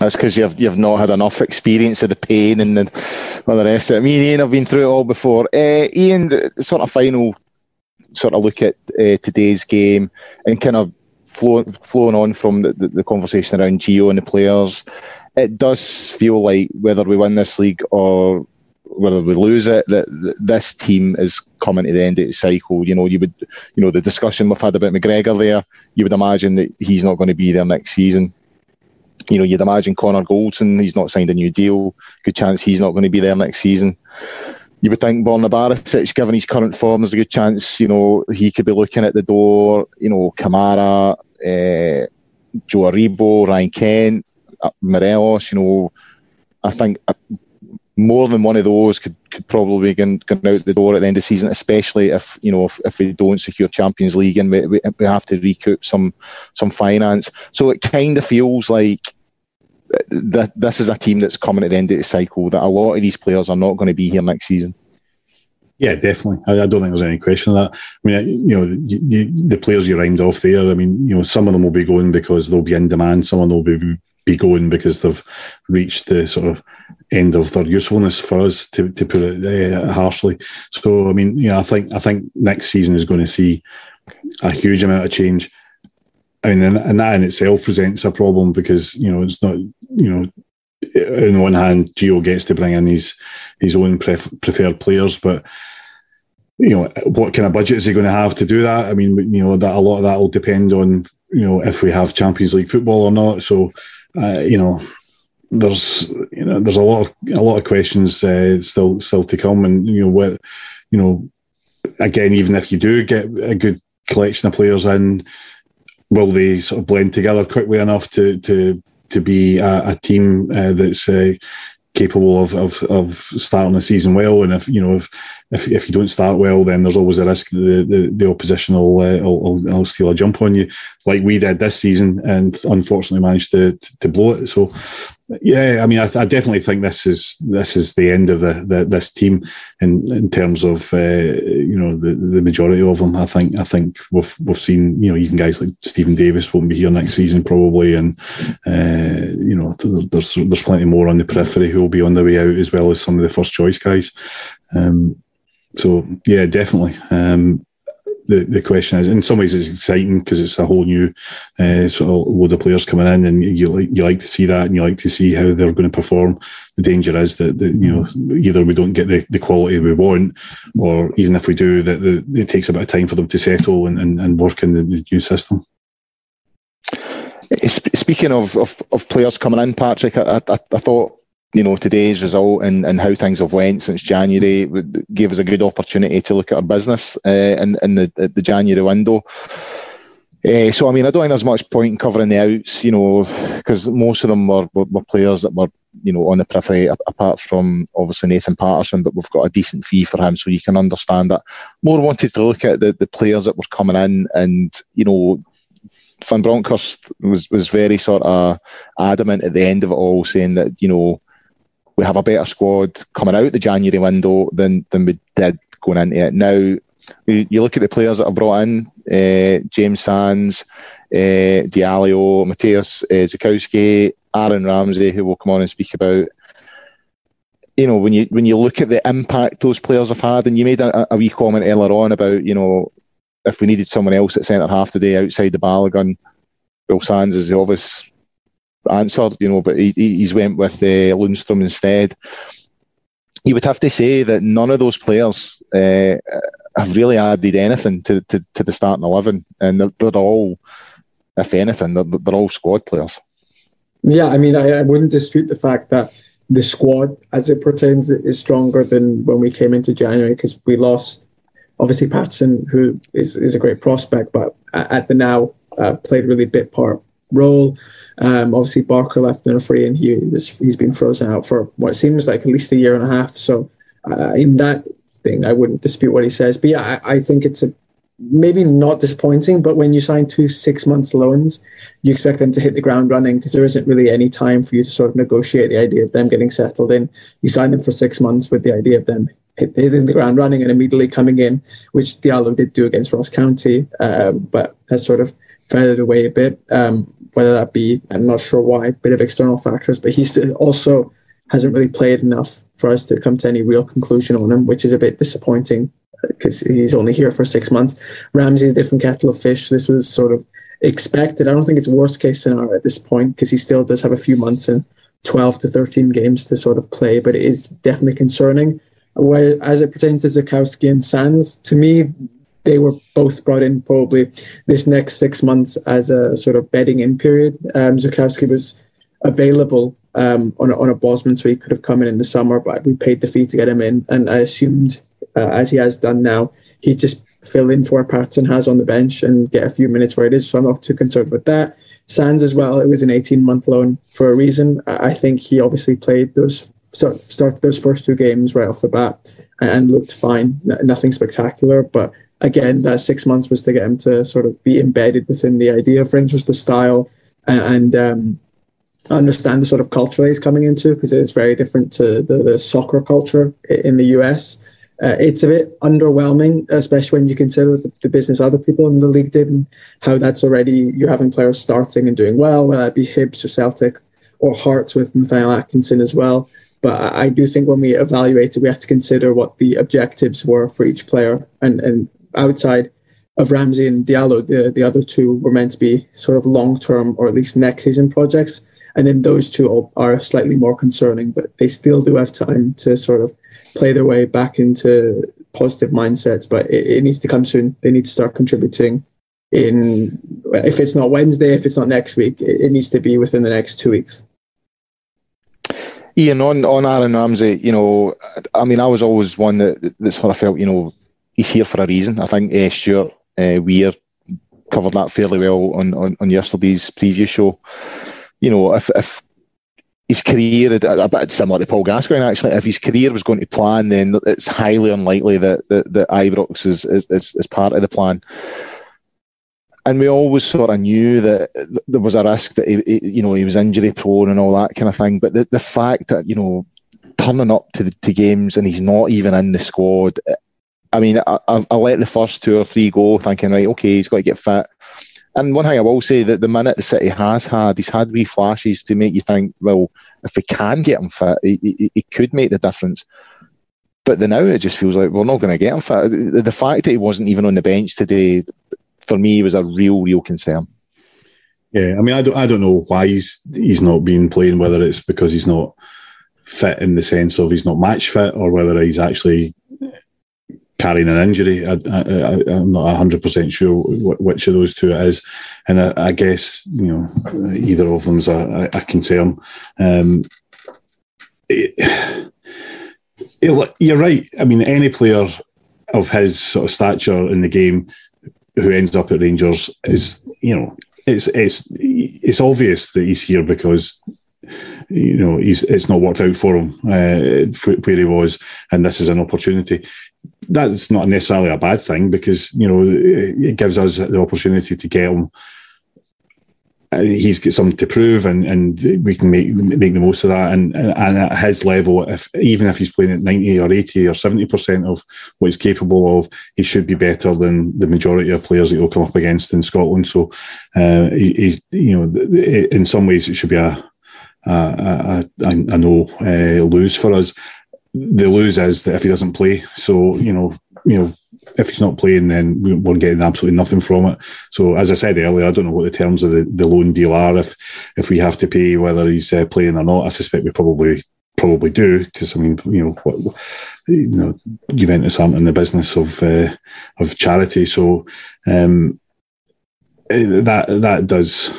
That's because you've you've not had enough experience of the pain and the, all the rest of it. Me and Ian have been through it all before. Uh, Ian, the sort of final sort of look at uh, today's game and kind of flow, flowing on from the, the, the, conversation around Gio and the players. It does feel like whether we win this league or whether we lose it, that, that this team is coming to the end of its cycle. You know, you would, you know, the discussion we've had about McGregor there. You would imagine that he's not going to be there next season you know, you'd imagine Connor Goldson, he's not signed a new deal. Good chance he's not going to be there next season. You would think Borna Barisic, given his current form, there's a good chance, you know, he could be looking at the door. You know, Kamara, uh, Joe Aribo, Ryan Kent, uh, Morelos, you know, I think more than one of those could, could probably go, go out the door at the end of the season, especially if you know if, if we don't secure Champions League and we, we, we have to recoup some some finance. So it kind of feels like that this is a team that's coming at the end of the cycle. That a lot of these players are not going to be here next season. Yeah, definitely. I, I don't think there's any question of that. I mean, you know, you, you, the players you rhymed off there. I mean, you know, some of them will be going because they'll be in demand. Some of them will be be going because they've reached the sort of end of their usefulness for us, to, to put it uh, harshly. So, I mean, you know, I think I think next season is going to see a huge amount of change. I mean, and, and that in itself presents a problem because you know it's not you know on one hand, Gio gets to bring in his his own pref- preferred players, but you know what kind of budget is he going to have to do that? I mean, you know that a lot of that will depend on you know if we have Champions League football or not. So, uh, you know, there's you know there's a lot of a lot of questions uh, still still to come, and you know what you know again, even if you do get a good collection of players in, will they sort of blend together quickly enough to to to be a, a team uh, that's uh, capable of, of, of starting the season well. And if you know if if, if you don't start well, then there's always a risk the the, the opposition will, uh, will, will steal a jump on you, like we did this season, and unfortunately managed to to blow it. So yeah, I mean, I, I, definitely think this is this is the end of the, the this team in in terms of uh, you know the, the majority of them. I think I think we've we've seen you know even guys like Steven Davis won't be here next season probably, and uh, you know there's there's plenty more on the periphery who will be on the way out as well as some of the first choice guys. Um, so yeah, definitely. Um, the, the question is, in some ways, it's exciting because it's a whole new uh, sort of load of players coming in, and you like you like to see that, and you like to see how they're going to perform. The danger is that, that you know either we don't get the, the quality we want, or even if we do, that it takes a bit of time for them to settle and, and, and work in the, the new system. Speaking of, of, of, players coming in, Patrick, I, I, I thought you know today's result and, and how things have went since January gave us a good opportunity to look at our business uh, in, in the, the January window. Uh, so I mean, I don't think there's much point in covering the outs, you know, because most of them were, were, were, players that were, you know, on the periphery. Apart from obviously Nathan Patterson, but we've got a decent fee for him, so you can understand that. More wanted to look at the, the players that were coming in, and you know, Van Bronckhorst was was very sort of adamant at the end of it all, saying that you know we have a better squad coming out the January window than than we did going into it. Now you look at the players that are brought in: uh, James Sands, uh, Diallo, Mateusz uh, Zukowski, Aaron Ramsey, who will come on and speak about. You know, when you when you look at the impact those players have had, and you made a, a wee comment earlier on about you know if we needed someone else at centre half today outside the Balogun, Bill Sands is the obvious answer, you know, but he, he's went with uh, Lundstram instead. You would have to say that none of those players uh, have really added anything to, to, to the starting 11, and they're, they're all, if anything, they're, they're all squad players. Yeah, I mean, I, I wouldn't dispute the fact that the squad, as it pertains, is stronger than when we came into January because we lost, obviously, Patterson, who is, is a great prospect, but at the now uh, played really bit part role. Um, obviously, Barker left on a free, and he was he's been frozen out for what seems like at least a year and a half. So, uh, in that thing, I wouldn't dispute what he says. But yeah, I, I think it's a maybe not disappointing, but when you sign two six months loans, you expect them to hit the ground running because there isn't really any time for you to sort of negotiate the idea of them getting settled in. You sign them for six months with the idea of them hitting the ground running and immediately coming in, which Diallo did do against Ross County, uh, but has sort of faded away a bit. Um, whether that be, I'm not sure why, bit of external factors, but he still also hasn't really played enough for us to come to any real conclusion on him, which is a bit disappointing because he's only here for six months. Ramsey's a different kettle of fish. This was sort of expected. I don't think it's worst case scenario at this point because he still does have a few months and 12 to 13 games to sort of play, but it is definitely concerning. Where, as it pertains to Zukowski and Sands, to me, they were both brought in probably this next six months as a sort of bedding in period. Um, Zukowski was available um, on, a, on a Bosman, so he could have come in in the summer, but we paid the fee to get him in. And I assumed, uh, as he has done now, he'd just fill in for Patterson has on the bench and get a few minutes where it is. So I'm not too concerned with that. Sands as well, it was an 18 month loan for a reason. I think he obviously played those started those first two games right off the bat and looked fine. Nothing spectacular, but again, that six months was to get him to sort of be embedded within the idea of Rangers, the style, and, um, understand the sort of culture he's coming into because it is very different to the, the soccer culture in the US. Uh, it's a bit underwhelming, especially when you consider the, the, business other people in the league did and how that's already you're having players starting and doing well, whether it be Hibs or Celtic or Hearts with Nathaniel Atkinson as well. But I do think when we evaluate it, we have to consider what the objectives were for each player and, and outside of Ramsey and Diallo, the, the other two were meant to be sort of long term or at least next season projects. And then those two are slightly more concerning, but they still do have time to sort of play their way back into positive mindsets. But it, it needs to come soon. They need to start contributing in, if it's not Wednesday, if it's not next week, it, it needs to be within the next two weeks. Ian, on, on Aaron Ramsey, you know, I mean, I was always one that, that sort of felt, you know, he's here for a reason. I think uh, Stuart uh, Weir covered that fairly well on, on, on yesterday's preview show. You know, if, if his career, a bit similar to Paul Gascoigne actually, if his career was going to plan, then it's highly unlikely that, that, that Ibrox is, is, is, part of the plan. And we always sort of knew that there was a risk that he, he, you know he was injury prone and all that kind of thing. But the, the fact that you know turning up to the, to games and he's not even in the squad, I mean, I, I, I, let the first two or three go, thinking, right, okay, he's got to get fit. And one thing I will say that the minute the City has had, he's had wee flashes to make you think, well, if we can get him fit, he could make the difference. But the now it just feels like we're not going to get him fit. The, the fact that he wasn't even on the bench today, for me, was a real, real concern. Yeah, I mean, I don't, I don't know why he's he's not been playing. Whether it's because he's not fit in the sense of he's not match fit, or whether he's actually carrying an injury. I, am not 100% sure which of those two it is. And I, I guess, you know, either of them's a, a concern. Um, it, it, you're right. I mean, any player of his sort of stature in the game who ends up at Rangers is, you know, it's it's it's obvious that he's here because you know he's it's not worked out for him uh, where he was, and this is an opportunity that's not necessarily a bad thing because you know it gives us the opportunity to get him uh, he's got something to prove, and, and we can make make the most of that. And and at his level, if even if he's playing at ninety or eighty or seventy percent of what he's capable of, he should be better than the majority of players that he'll come up against in Scotland. So, uh, he, he, you know, in some ways, it should be a a, a, a no uh, lose for us. The lose is that if he doesn't play, so you know, you know if he's not playing, then we're getting absolutely nothing from it. So, as I said earlier, I don't know what the terms of the, the loan deal are. If if we have to pay whether he's uh, playing or not, I suspect we probably probably do because I mean, you know, what, you know, Juventus aren't in the business of uh, of charity, so um, eh, that that does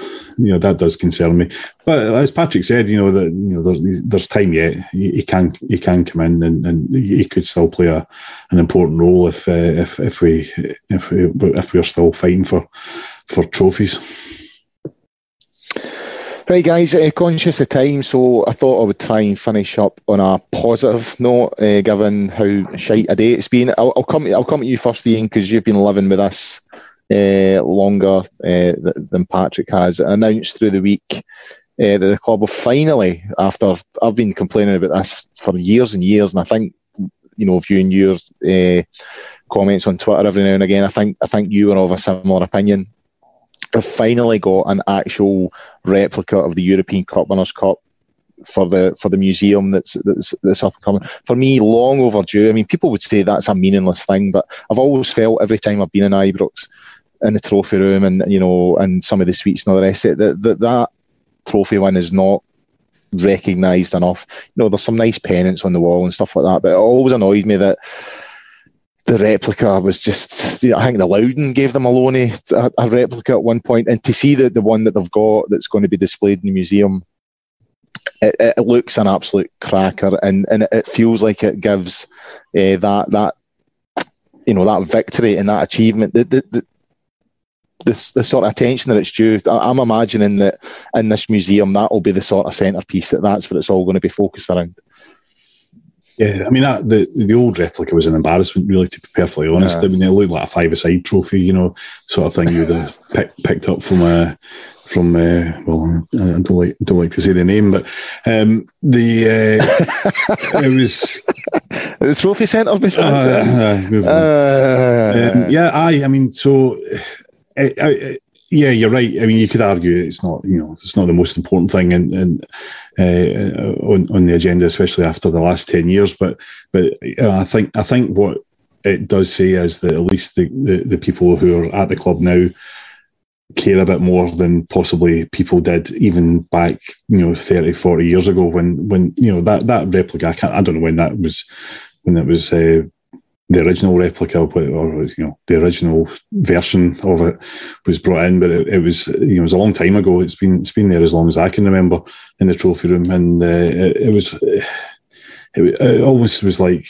you know that does concern me. But as Patrick said, you know that you know there, there's time yet. He, he, can he can come in and, and he could still play a, an important role if uh, if if we if we, if we're still fighting for for trophies. Right, guys, uh, conscious of time, so I thought I would try and finish up on a positive note, uh, given how shite a day it's been. I'll, I'll come. I'll come to you first, Ian, because you've been living with us uh, longer uh, than Patrick has. Announced through the week uh, that the club will finally, after I've been complaining about this for years and years, and I think you know, viewing your comments on Twitter every now and again, I think I think you are of a similar opinion. I've finally got an actual replica of the European Cup Winners' Cup for the for the museum that's that's that's up and coming. For me, long overdue. I mean, people would say that's a meaningless thing, but I've always felt every time I've been in Ibrox in the trophy room and you know and some of the suites and all the rest of it that that, that trophy win is not recognised enough. You know, there's some nice pennants on the wall and stuff like that, but it always annoyed me that the replica was just, you know, I think the Loudoun gave them a Loney a, a, replica at one point, and to see that the one that they've got that's going to be displayed in the museum, it, it looks an absolute cracker, and, and it feels like it gives uh, that that you know that victory and that achievement. The, the, the, the, the sort of attention that it's due. I'm imagining that in this museum that will be the sort of centerpiece that that's what it's all going to be focused around. Yeah, I mean that the the old replica was an embarrassment, really, to be perfectly honest. Yeah. I mean, it looked like a five-a-side trophy, you know, sort of thing you'd have pick, picked up from a from uh, well, I don't like don't like to say the name, but um, the uh, it was the trophy centre. Uh, uh, um, yeah, I I mean, so I, I, yeah, you're right. I mean, you could argue it's not, you know, it's not the most important thing in, in uh, on, on the agenda, especially after the last ten years. But but uh, I think I think what it does say is that at least the, the, the people who are at the club now care a bit more than possibly people did even back you know 30 40 years ago when when you know that that replica I, can't, I don't know when that was when that was uh, the original replica or you know the original version of it was brought in, but it, it, was you know it was a long time ago. It's been it's been there as long as I can remember in the trophy room, and uh, it, it, was it, it always was like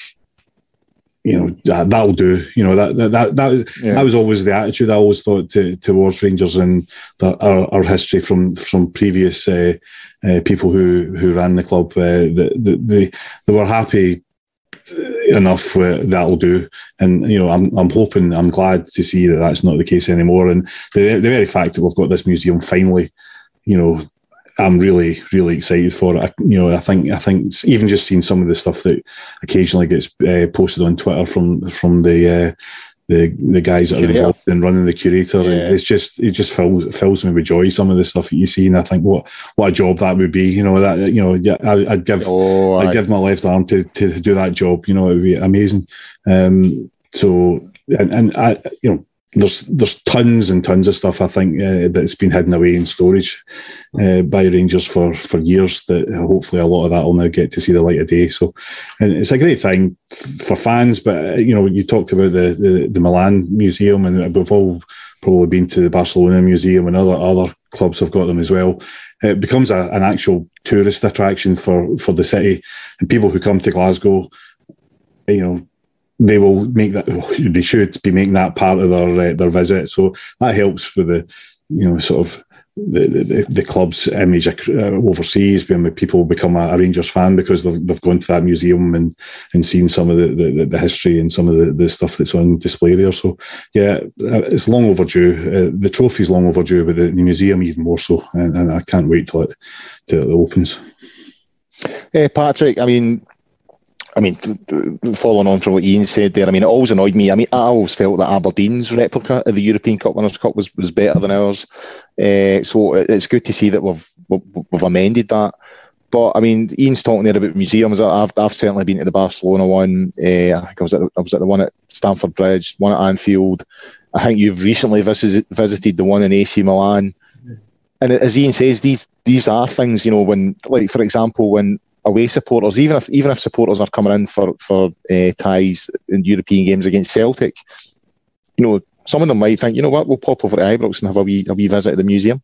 you know that'll do. You know that that that that, yeah. that was always the attitude I always thought to, towards Rangers and the, our, our history from from previous uh, uh, people who who ran the club. Uh, the, the, they they were happy enough that'll do. And you know, I'm I'm hoping, I'm glad to see that that's not the case anymore. And the the very fact that we've got this museum finally, you know, I'm really really excited for it. I, you know, I think I think even just seeing some of the stuff that occasionally gets uh, posted on Twitter from from the uh, the the guys that are involved in running the curator. Yeah. It's just it just fills fills me with joy. Some of the stuff that you see, and I think what what a job that would be. You know that you know yeah, I, would give oh, I'd give my left arm to to do that job. You know it would be amazing. Um, so and and I you know there's there's tons and tons of stuff I think uh, that's been hidden away in storage uh, by Rangers for for years. That hopefully a lot of that will now get to see the light of day. So, and it's a great thing for fans. But uh, you know, you talked about the the, the Milan Museum, and we've all probably been to the Barcelona Museum, and other other clubs have got them as well. It becomes a, an actual tourist attraction for for the city, and people who come to Glasgow, you know they will make that. They should be making that part of their uh, their visit. So that helps with the you know sort of the, the, the club's image uh, overseas when people become a, Rangers fan because they've, they've gone to that museum and, and seen some of the, the, the history and some of the, the stuff that's on display there. So, yeah, uh, it's long overdue. Uh, the trophy's long overdue, but the, the, museum even more so. And, and I can't wait till it, till it opens. Hey, Patrick, I mean, I mean, following on from what Ian said there, I mean, it always annoyed me. I mean, I always felt that Aberdeen's replica of the European Cup Winners' Cup was, was better than ours. Uh, so it's good to see that we've, we've amended that. But I mean, Ian's talking there about museums. I've, I've certainly been to the Barcelona one. Uh, I think I was, at the, I was at the one at Stamford Bridge, one at Anfield. I think you've recently visited, visited the one in AC Milan. And as Ian says, these these are things, you know, when, like, for example, when away supporters, even if even if supporters are coming in for for uh, ties in European games against Celtic, you know, some of them might think, you know what, we'll pop over to Ibrox and have a wee a wee visit at the museum.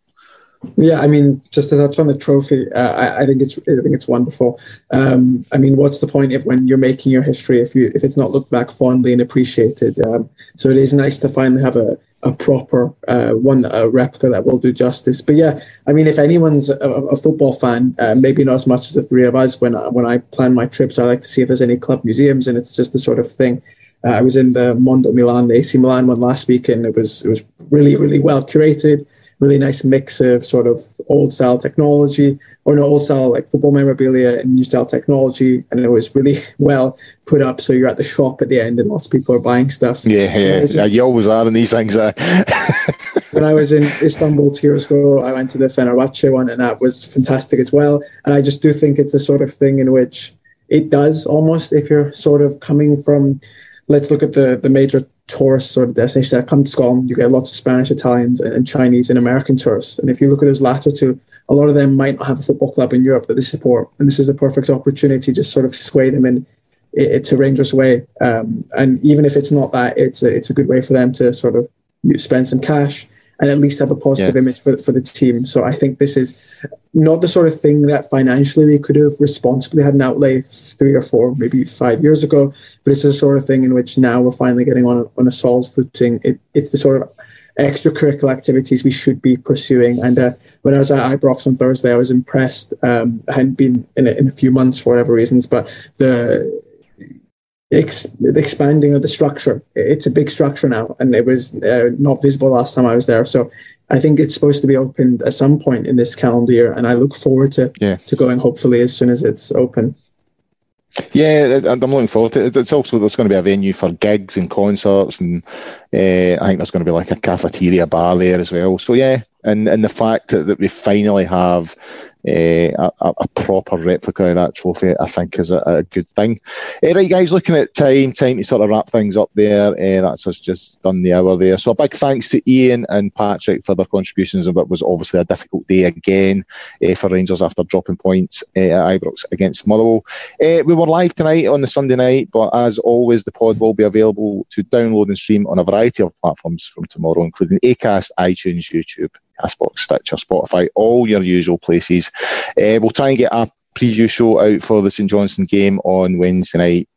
Yeah, I mean, just to touch on the trophy, uh, I, I, think it's I think it's wonderful. Um, I mean, what's the point if when you're making your history if you if it's not looked back fondly and appreciated? Um, so it is nice to finally have a a proper uh, one, a replica that will do justice. But yeah, I mean, if anyone's a, a football fan, uh, maybe not as much as the three of us, when I, when I plan my trips, I like to see if there's any club museums, and it's just the sort of thing. Uh, I was in the Mondo Milan, the AC Milan one last week, and it was it was really really well curated really nice mix of sort of old style technology or no old style like football memorabilia and new style technology and it was really well put up. So you're at the shop at the end and lots of people are buying stuff. Yeah yeah, yeah you always are in these things uh. when I was in Istanbul two years ago I went to the Fenerbahce one and that was fantastic as well. And I just do think it's a sort of thing in which it does almost if you're sort of coming from let's look at the the major tourists or destinations that come to Scotland, you get lots of Spanish, Italians, and, Chinese and American tourists. And if you look at those latter two, a lot of them might not have a football club in Europe that they support, and this is a perfect opportunity to just sort of sway them in to Rangers way. Um, and even if it's not that, it's a, it's a good way for them to sort of spend some cash and at least have a positive yeah. image for, for the team. So I think this is not the sort of thing that financially we could have responsibly had an outlay three or four, maybe five years ago, but it's the sort of thing in which now we're finally getting on a, on a solid footing. It, it's the sort of extracurricular activities we should be pursuing. And uh, when I was at Ibrox on Thursday, I was impressed. Um, I hadn't been in a, in a few months for whatever reasons, but the ex- expanding of the structure. It's a big structure now, and it was uh, not visible last time I was there. So I think it's supposed to be opened at some point in this calendar year, and I look forward to yeah. to going hopefully as soon as it's open. Yeah, I'm looking forward to it. It's also there's going to be a venue for gigs and concerts, and uh, I think there's going to be like a cafeteria bar there as well. So yeah, and and the fact that, that we finally have uh, a, a, proper replica of that trophy, I think, is a, a good thing. Uh, right, guys, looking at time, time to sort of wrap things up there. Uh, that's us just done the hour there. So a big thanks to Ian and Patrick for their contributions. And it was obviously a difficult day again uh, for Rangers after dropping points at Ibrox against Motherwell. We were live tonight on the Sunday night, but as always, the pod will be available to download and stream on a variety of platforms from tomorrow, including Acast, iTunes, YouTube, Castbox, Stitcher, Spotify, all your usual places. Uh, we'll try and get a preview show out for the St Johnstone game on Wednesday night.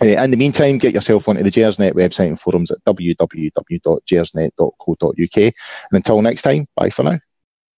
Uh, in the meantime, get yourself onto the Gersnet website and forums at www.gersnet.co.uk. And until next time, bye for now.